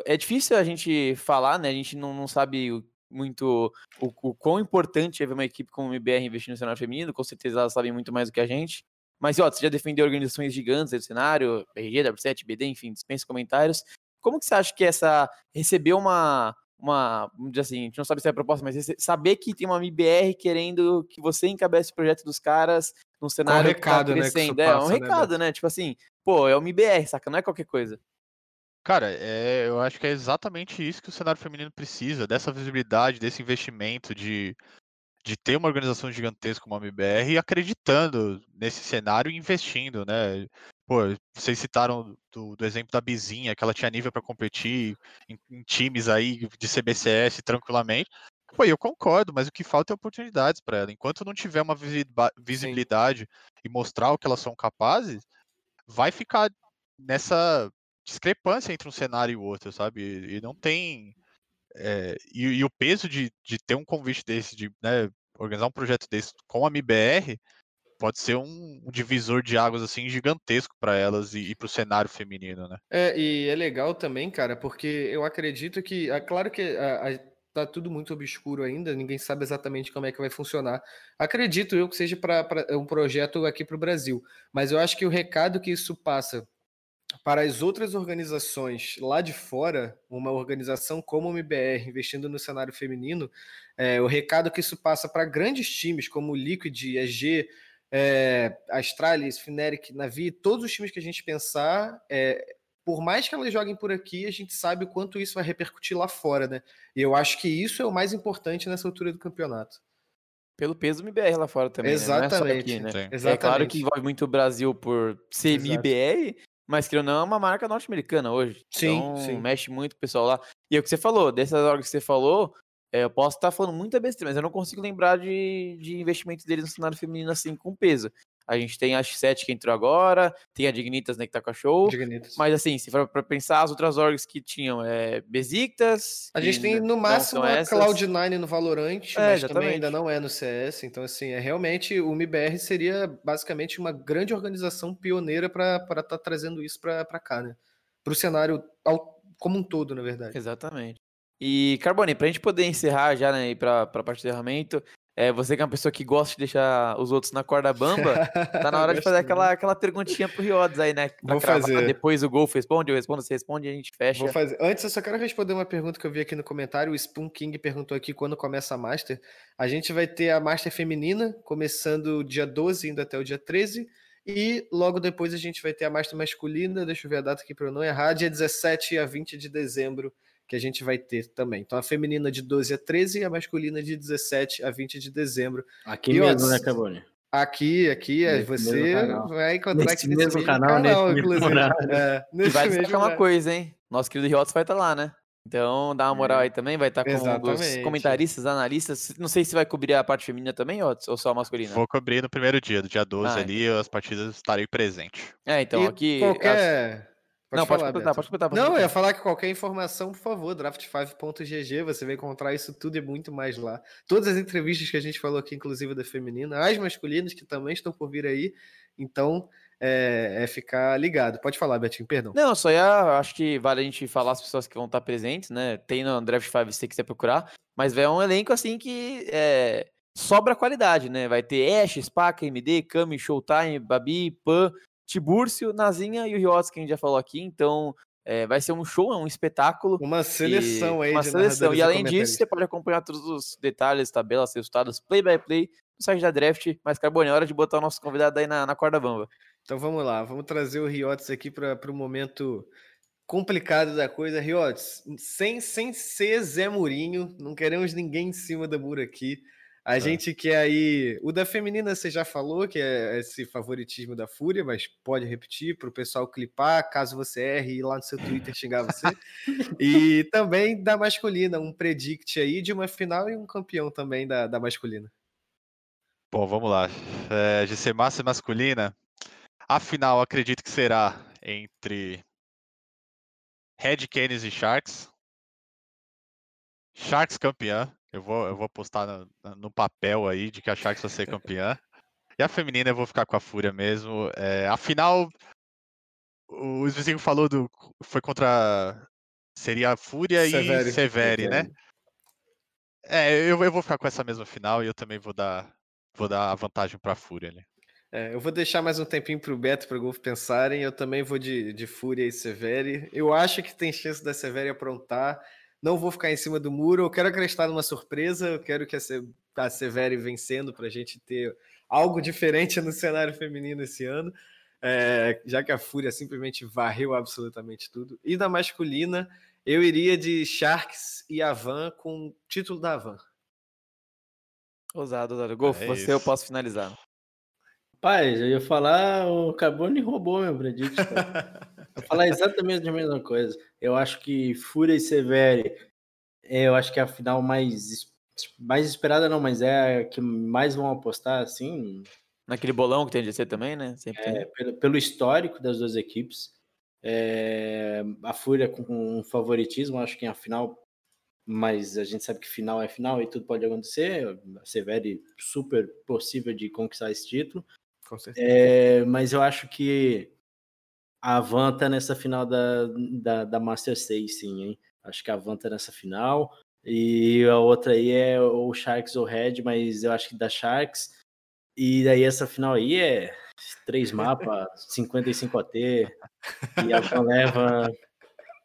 É difícil a gente falar, né? A gente não, não sabe o- muito o, o quão importante é ver uma equipe como o MBR investir no cenário feminino. Com certeza elas sabem muito mais do que a gente. Mas, ó, você já defendeu organizações gigantes do cenário, RG, W7, BD, enfim, dispensa comentários. Como que você acha que essa receber uma uma, vamos dizer assim, a gente não sabe se é a proposta, mas saber que tem uma MBR querendo que você encabece o projeto dos caras num cenário recado, que né, tá que isso crescendo. é, um passa, né, recado, né? Tipo assim, pô, é uma MBR, saca? Não é qualquer coisa. Cara, é, eu acho que é exatamente isso que o cenário feminino precisa, dessa visibilidade, desse investimento de, de ter uma organização gigantesca como a MBR e acreditando nesse cenário e investindo, né? Pô, vocês citaram do, do exemplo da Bizinha, que ela tinha nível para competir em, em times aí de CBCS tranquilamente. Pô, eu concordo, mas o que falta é oportunidades para ela. Enquanto não tiver uma visibilidade e mostrar o que elas são capazes, vai ficar nessa discrepância entre um cenário e o outro, sabe? E, e não tem. É, e, e o peso de, de ter um convite desse, de né, organizar um projeto desse com a MBR, pode ser um, divisor de águas assim gigantesco para elas e, e para o cenário feminino, né? É, e é legal também, cara, porque eu acredito que, é claro que a- a- tá tudo muito obscuro ainda, ninguém sabe exatamente como é que vai funcionar. Acredito eu que seja para um projeto aqui para o Brasil, mas eu acho que o recado que isso passa para as outras organizações lá de fora, uma organização como o MBR investindo no cenário feminino, é, o recado que isso passa para grandes times como o Liquid, EG, é, Astralis, Fnatic, Navi, todos os times que a gente pensar, é, por mais que elas joguem por aqui, a gente sabe o quanto isso vai repercutir lá fora, né? E eu acho que isso é o mais importante nessa altura do campeonato. Pelo peso do MBR lá fora também, né? Não é só Exatamente. aqui, né? Sim. É claro Exatamente. que envolve muito o Brasil por ser Exato. MBR, mas que não é uma marca norte-americana hoje. Sim, então, sim. mexe muito o pessoal lá. E é o que você falou, dessas horas que você falou, é, eu posso estar falando muita besteira, mas eu não consigo lembrar de, de investimentos deles no cenário feminino assim com peso. A gente tem a X7 que entrou agora, tem a Dignitas, né, que tá com a show. Dignitas. Mas assim, se for pra pensar, as outras orgs que tinham é Besiktas. A gente tem no máximo a essas. Cloud9 no Valorant, mas também exatamente. ainda não é no CS. Então, assim, é realmente o MBR seria basicamente uma grande organização pioneira para estar trazendo isso para cá, né? Para o cenário ao- como um todo, na verdade. Exatamente. E, Carbone, pra gente poder encerrar já, né, pra, pra parte do encerramento, É, você que é uma pessoa que gosta de deixar os outros na corda bamba, tá na hora de fazer aquela, aquela perguntinha pro Riodes aí, né? Pra Vou cravar. fazer. Depois o Golf responde, eu respondo, você responde e a gente fecha. Vou fazer. Antes, eu só quero responder uma pergunta que eu vi aqui no comentário. O Spoon King perguntou aqui quando começa a Master. A gente vai ter a Master feminina, começando dia 12, indo até o dia 13. E logo depois a gente vai ter a Master masculina. Deixa eu ver a data aqui para eu não errar. Dia 17 a 20 de dezembro, que a gente vai ter também. Então a feminina de 12 a 13 e a masculina de 17 a 20 de dezembro. Aqui E, ó, mesmo, né, Cabone? Aqui, aqui, é, Nesse você mesmo vai encontrar Nesse aqui nesse mesmo mesmo canal, canal, nesse mesmo inclusive. horário. É, E nesse vai mesmo destacar uma coisa, hein? Nosso querido Riodes vai estar lá, né? Então dá uma moral aí também, vai estar um dos Exatamente. comentaristas, analistas. Não sei se vai cobrir a parte feminina também, ou só a masculina. Vou cobrir no primeiro dia, do dia 12 Ah, ali, as partidas estarei presente. É, então E aqui. as- qualquer. Não, pode falar, completar, pode completar. pode Não, eu ia completar. falar que qualquer informação, por favor, draft5.gg, você vai encontrar isso tudo e muito mais lá. Todas as entrevistas que a gente falou aqui, inclusive da feminina, as masculinas que também estão por vir aí. Então, é, é ficar ligado. Pode falar, Betinho, perdão. Não, só ia. Acho que vale a gente falar as pessoas que vão estar presentes, né? Tem no Draft 5 se você quiser procurar. Mas é um elenco assim que é, sobra qualidade, né? Vai ter Ash, Spaca, MD, Kami, Showtime, Babi, Pan, Tibúrcio, Nazinha e o Riots, que a gente já falou aqui. Então é, vai ser um show, é um espetáculo. Uma seleção e- aí Uma seleção. E além disso, você pode acompanhar todos os detalhes, tabelas, resultados, play by play no site da Draft. Mas, Carbone, é hora de botar o nosso convidado aí na, na corda bamba. Então vamos lá, vamos trazer o Riotes aqui para o momento complicado da coisa. Riotes, sem, sem ser Zé Murinho, não queremos ninguém em cima da muro aqui. A gente quer aí. O da feminina você já falou, que é esse favoritismo da Fúria, mas pode repetir para o pessoal clipar, caso você erre e ir lá no seu Twitter xingar você. e também da masculina, um predict aí de uma final e um campeão também da, da masculina. Bom, vamos lá. É, GC Massa masculina. A final acredito que será entre Red Canids e Sharks. Sharks campeã. Eu vou, eu vou apostar no, no papel aí de que a Sharks vai ser campeã. E a feminina eu vou ficar com a Fúria mesmo. É, a final, o Svizinho falou do. Foi contra. Seria a Fúria Severi. e Severi, né? É, eu, eu vou ficar com essa mesma final e eu também vou dar, vou dar a vantagem pra Fúria ali. É, eu vou deixar mais um tempinho pro Beto e pro Golf pensarem. Eu também vou de, de Fúria e Severi. Eu acho que tem chance da Severi aprontar. Não vou ficar em cima do muro. Eu quero acreditar numa surpresa. Eu quero que a, Se a Severi vencendo para a gente ter algo diferente no cenário feminino esse ano. É, já que a Fúria simplesmente varreu absolutamente tudo. E da masculina, eu iria de Sharks e Avan com o título da Avan. Ousado, ousado. Golf, É você eu isso. posso finalizar. Rapaz, eu ia falar, o Carbone roubou meu predict. cara. Eu ia falar exatamente a mesma coisa. Eu acho que Fúria e Severi, é, eu acho que é a final mais, mais esperada, não, mas é a que mais vão apostar, assim, Naquele bolão que tem de ser também, né? Sempre tem. é, pelo, pelo histórico das duas equipes. É, a Fúria com um favoritismo, acho que é a final, mas a gente sabe que final é final e tudo pode acontecer. A Severi super possível de conquistar esse título. Com certeza. É, mas eu acho que a Van tá nessa final da, da, da Master 6, sim, hein? Acho que a Van tá nessa final. E a outra aí é o Sharks ou Red, mas eu acho que da Sharks. E daí essa final aí é três mapas, 55 AT. E a Van leva.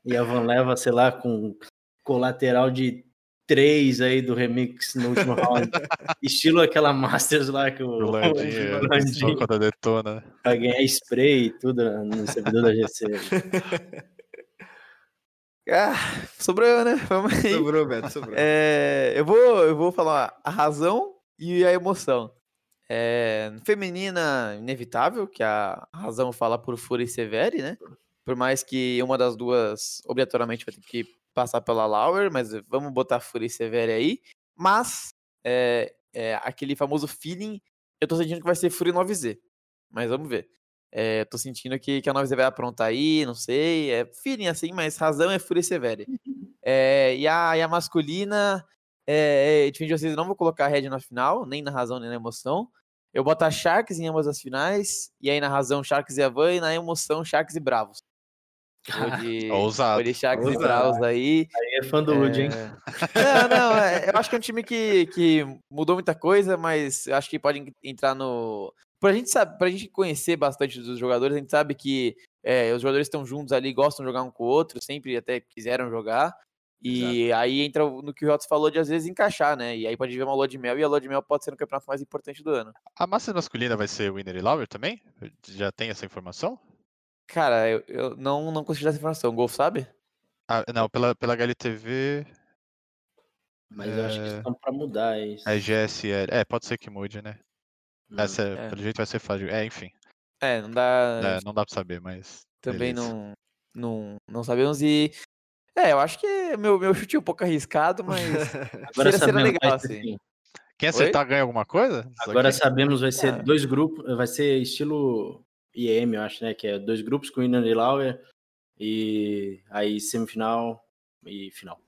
E a Van leva, sei lá, com colateral de 3 aí do remix no último round. Estilo aquela Masters lá que o, O Landinho, o Landinho quando detona. Pra ganhar spray e tudo no servidor da GC. Ah, sobrou eu, né? Vamos aí. Sobrou, Beto, sobrou. É, eu, vou, eu vou falar a razão e a emoção. É, feminina, inevitável, que a razão fala por Fúria e Severi, né? Por mais que uma das duas obrigatoriamente vai ter que passar pela Lauer, mas vamos botar Fúria e Severi aí. Mas é, é, aquele famoso feeling, eu tô sentindo que vai ser Fúria e 9Z. Mas vamos ver. É, tô sentindo que, que a 9Z vai aprontar aí, não sei. É feeling assim, mas razão é Fúria e Severi. É, e, a, e a masculina, é, é, diferente de vocês, eu não vou colocar a Red na final, nem na razão, nem na emoção. Eu boto a Sharks em ambas as finais, e aí na razão Sharks e Avan, e na emoção Sharks e Bravos. Vou de, Ousado. vou de Shax e. Braus aí. Aí é fã do Wood, hein? É. Não, não, é, eu acho que é um time que, que mudou muita coisa, mas eu acho que pode en- entrar no. Pra gente, sabe, pra gente conhecer bastante dos jogadores, a gente sabe que é, os jogadores estão juntos ali, gostam de jogar um com o outro, sempre até quiseram jogar. E aí entra o- no que o Rotos falou de às vezes encaixar, né? E aí pode ver uma lua de mel e a lua de mel pode ser o campeonato mais importante do ano. A massa masculina vai ser Winner e Lauer também? Já tem essa informação? Cara, eu, eu não, não consegui dar essa informação. O Golf sabe? Ah, não, pela, pela HLTV Mas eu acho que É. estão pra mudar isso. é GSL. É, pode ser que mude, né? Hum. Essa, é. pelo jeito vai ser fácil. É, enfim. É, não dá. É, não dá pra saber, mas. também beleza. não, não, não sabemos. E. É, eu acho que meu, meu chute é um pouco arriscado, mas. Agora seria- seria sabemos, legal, assim. assim. Quem acertar ganha alguma coisa? Agora aqui? sabemos, vai ser Ah. dois grupos, vai ser estilo IEM, eu acho, né? Que é dois grupos com Winner e Lauer. E aí semifinal e final.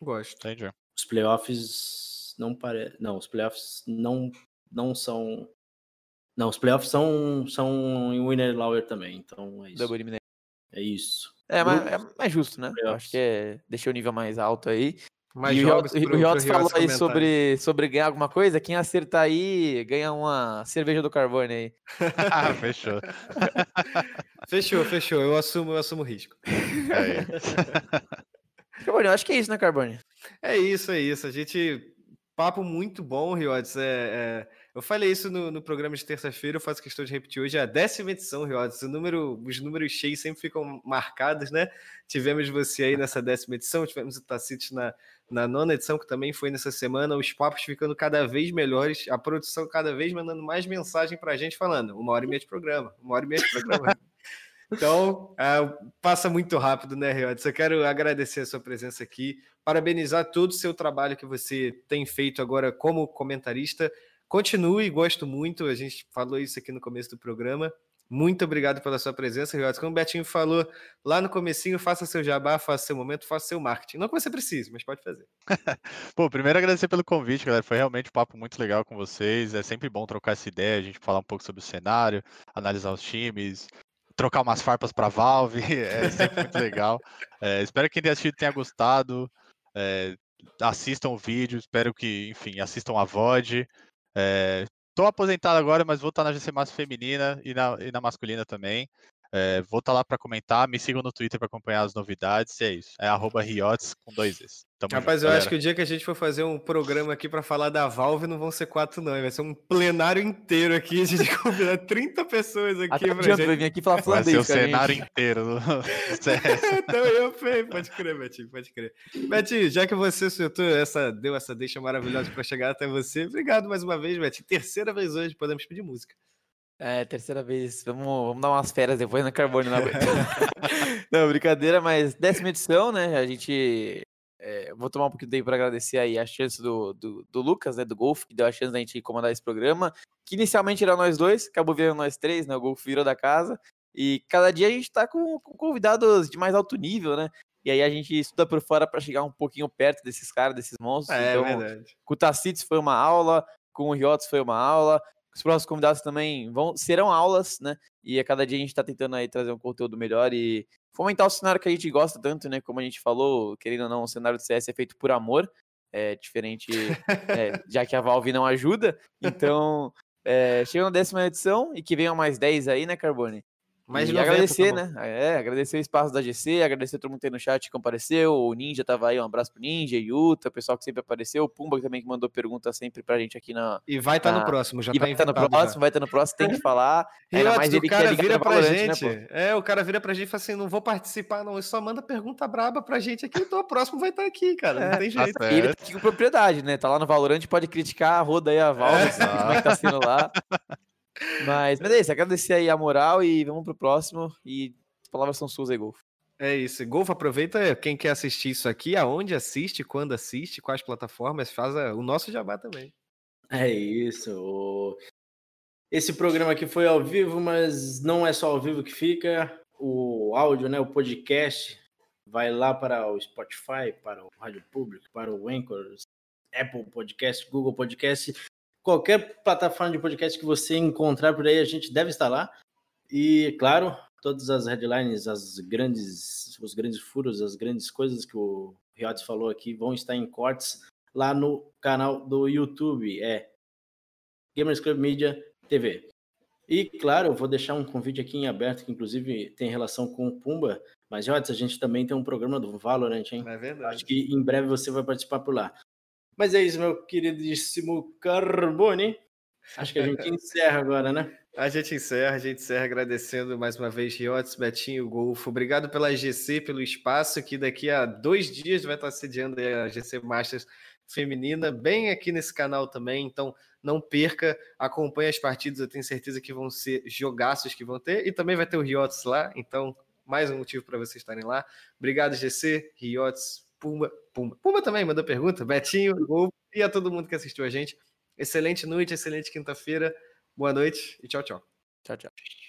Gosto. Entendi. Os playoffs não pare... Não, os playoffs não, não são. Não, os playoffs são, são em Winner e Lauer também. Então é isso. Double elimination. É isso. É, mas é mais justo, né? Eu acho que é, deixa o nível mais alto aí. Mais e o pro falou aí sobre, sobre ganhar alguma coisa. Quem acertar aí ganha uma cerveja do Carbone aí. Ah, fechou. Fechou, fechou. Eu assumo, eu assumo o risco. Aí. Carbone, eu acho que é isso, né, Carbone? É isso, é isso. A gente. Papo muito bom, Riodes. É, é, Eu falei isso no, no programa de terça-feira, eu faço questão de repetir hoje. É a décima edição, Riodes. O número, os números cheios sempre ficam marcados, né? Tivemos você aí nessa décima edição, tivemos o Tacites na, na nona edição, que também foi nessa semana. Os papos ficando cada vez melhores, a produção cada vez mandando mais mensagem pra gente, falando uma hora e meia de programa, uma hora e meia de programa. Então, ah, passa muito rápido, né, Riodes? Eu quero agradecer a sua presença aqui, parabenizar todo o seu trabalho que você tem feito agora como comentarista. Continue, gosto muito, a gente falou isso aqui no começo do programa. Muito obrigado pela sua presença, Riodes. Como o Betinho falou lá no comecinho, faça seu jabá, faça seu momento, faça seu marketing. Não que você precise, mas pode fazer. Pô, primeiro agradecer pelo convite, galera. Foi realmente um papo muito legal com vocês. É sempre bom trocar essa ideia, a gente falar um pouco sobre o cenário, analisar os times, trocar umas farpas para Valve. É sempre muito legal. É, espero que quem tenha assistido tenha gostado. É, assistam o vídeo, espero que, enfim, assistam a VOD. É, tô aposentado agora, mas vou estar na GC Massa Feminina e na, e na masculina também. É, vou estar lá para comentar. Me sigam no Twitter para acompanhar as novidades. E é isso. É arroba Riotes com dois Es. Tamo Rapaz, junto, eu acho que o dia que a gente for fazer um programa aqui para falar da Valve, não vão ser quatro, não. Vai ser um plenário inteiro aqui. A gente convidar 30 pessoas aqui Até o pra gente. vai vir aqui falar Vai ser o a gente. cenário inteiro então eu fei, pode crer, Betinho, pode crer. Betinho, já que você soltou essa, deu essa deixa maravilhosa para chegar até você, obrigado mais uma vez, Betinho. Terceira vez hoje, podemos pedir música. É, terceira vez. Vamos, vamos dar umas férias depois na Carbone. Não, aguento. não, brincadeira, mas décima edição, né? A gente. é, vou tomar um pouquinho de tempo para agradecer aí a chance do, do, do Lucas, né? Do Golf, que deu a chance da gente comandar esse programa. Que inicialmente era nós dois, acabou virando nós três, né? O Golf virou da casa. E cada dia a gente tá com, com convidados de mais alto nível, né? E aí a gente estuda por fora para chegar um pouquinho perto desses caras, desses monstros. É, então, verdade. com o Tacites foi uma aula, com o Riotes foi uma aula, os próximos convidados também vão serão aulas, né? E a cada dia a gente tá tentando aí trazer um conteúdo melhor e fomentar o cenário que a gente gosta tanto, né? Como a gente falou, querendo ou não, o cenário do CS é feito por amor, é diferente, é, já que a Valve não ajuda. Então, é, chega na décima edição e que venham mais 10 aí, né, Carbone? Mais e 90, agradecer, tá né? É, agradecer o espaço da GC, agradecer todo mundo que aí no chat que compareceu. O Ninja tava aí, um abraço pro Ninja, Yuta, o pessoal que sempre apareceu. O Pumba também que mandou pergunta sempre pra gente aqui na. E vai estar Ah, no próximo, já e tá vai estar no inventado próximo, já. vai estar no próximo, tem que falar. Ainda mais o é cara ligado vira no pra né, gente. pô? é, o cara vira pra gente e fala assim: não vou participar, não. Ele só manda pergunta braba pra gente aqui, então o próximo vai estar aqui, cara. Não É, tem tá jeito. E ele tá aqui com propriedade, né? Tá lá no Valorant, pode criticar a roda aí a Valve, assim, como é que tá sendo lá. Mas, mas é isso, agradecer aí a moral e vamos pro próximo. E as palavras são suas aí, Golf. É isso. Golfo, aproveita quem quer assistir isso aqui, aonde assiste, quando assiste, quais plataformas, faz o nosso jabá também. É isso. Esse programa aqui foi ao vivo, mas não é só ao vivo que fica. O áudio, né, o podcast, vai lá para o Spotify, para o Rádio Público, para o Anchor, Apple Podcast, Google Podcast, qualquer plataforma de podcast que você encontrar por aí, a gente deve estar lá. E, claro, todas as headlines, as grandes, os grandes furos, as grandes coisas que o Riotes falou aqui vão estar em cortes lá no canal do YouTube, é Gamers Club Media TV. E claro, eu vou deixar um convite aqui em aberto, que inclusive tem relação com o Pumba, mas Riotes, a gente também tem um programa do Valorant, hein? É verdade. Acho que em breve você vai participar por lá. Mas é isso, meu queridíssimo Carbone. Acho que a gente encerra agora, né? A gente encerra, a gente encerra agradecendo mais uma vez Riotes, Betinho, Golfo. Obrigado pela GC, pelo espaço, que daqui a dois dias vai estar sediando a GC Masters feminina, bem aqui nesse canal também. Então, não perca, acompanhe as partidas, eu tenho certeza que vão ser jogaços que vão ter. E também vai ter o Riotes lá, então, mais um motivo para vocês estarem lá. Obrigado, GC, Riotes, Pumba, Pumba. Pumba também mandou pergunta, Betinho, Golfo e a todo mundo que assistiu a gente. Excelente noite, excelente quinta-feira. Boa noite e tchau, tchau. Tchau, tchau.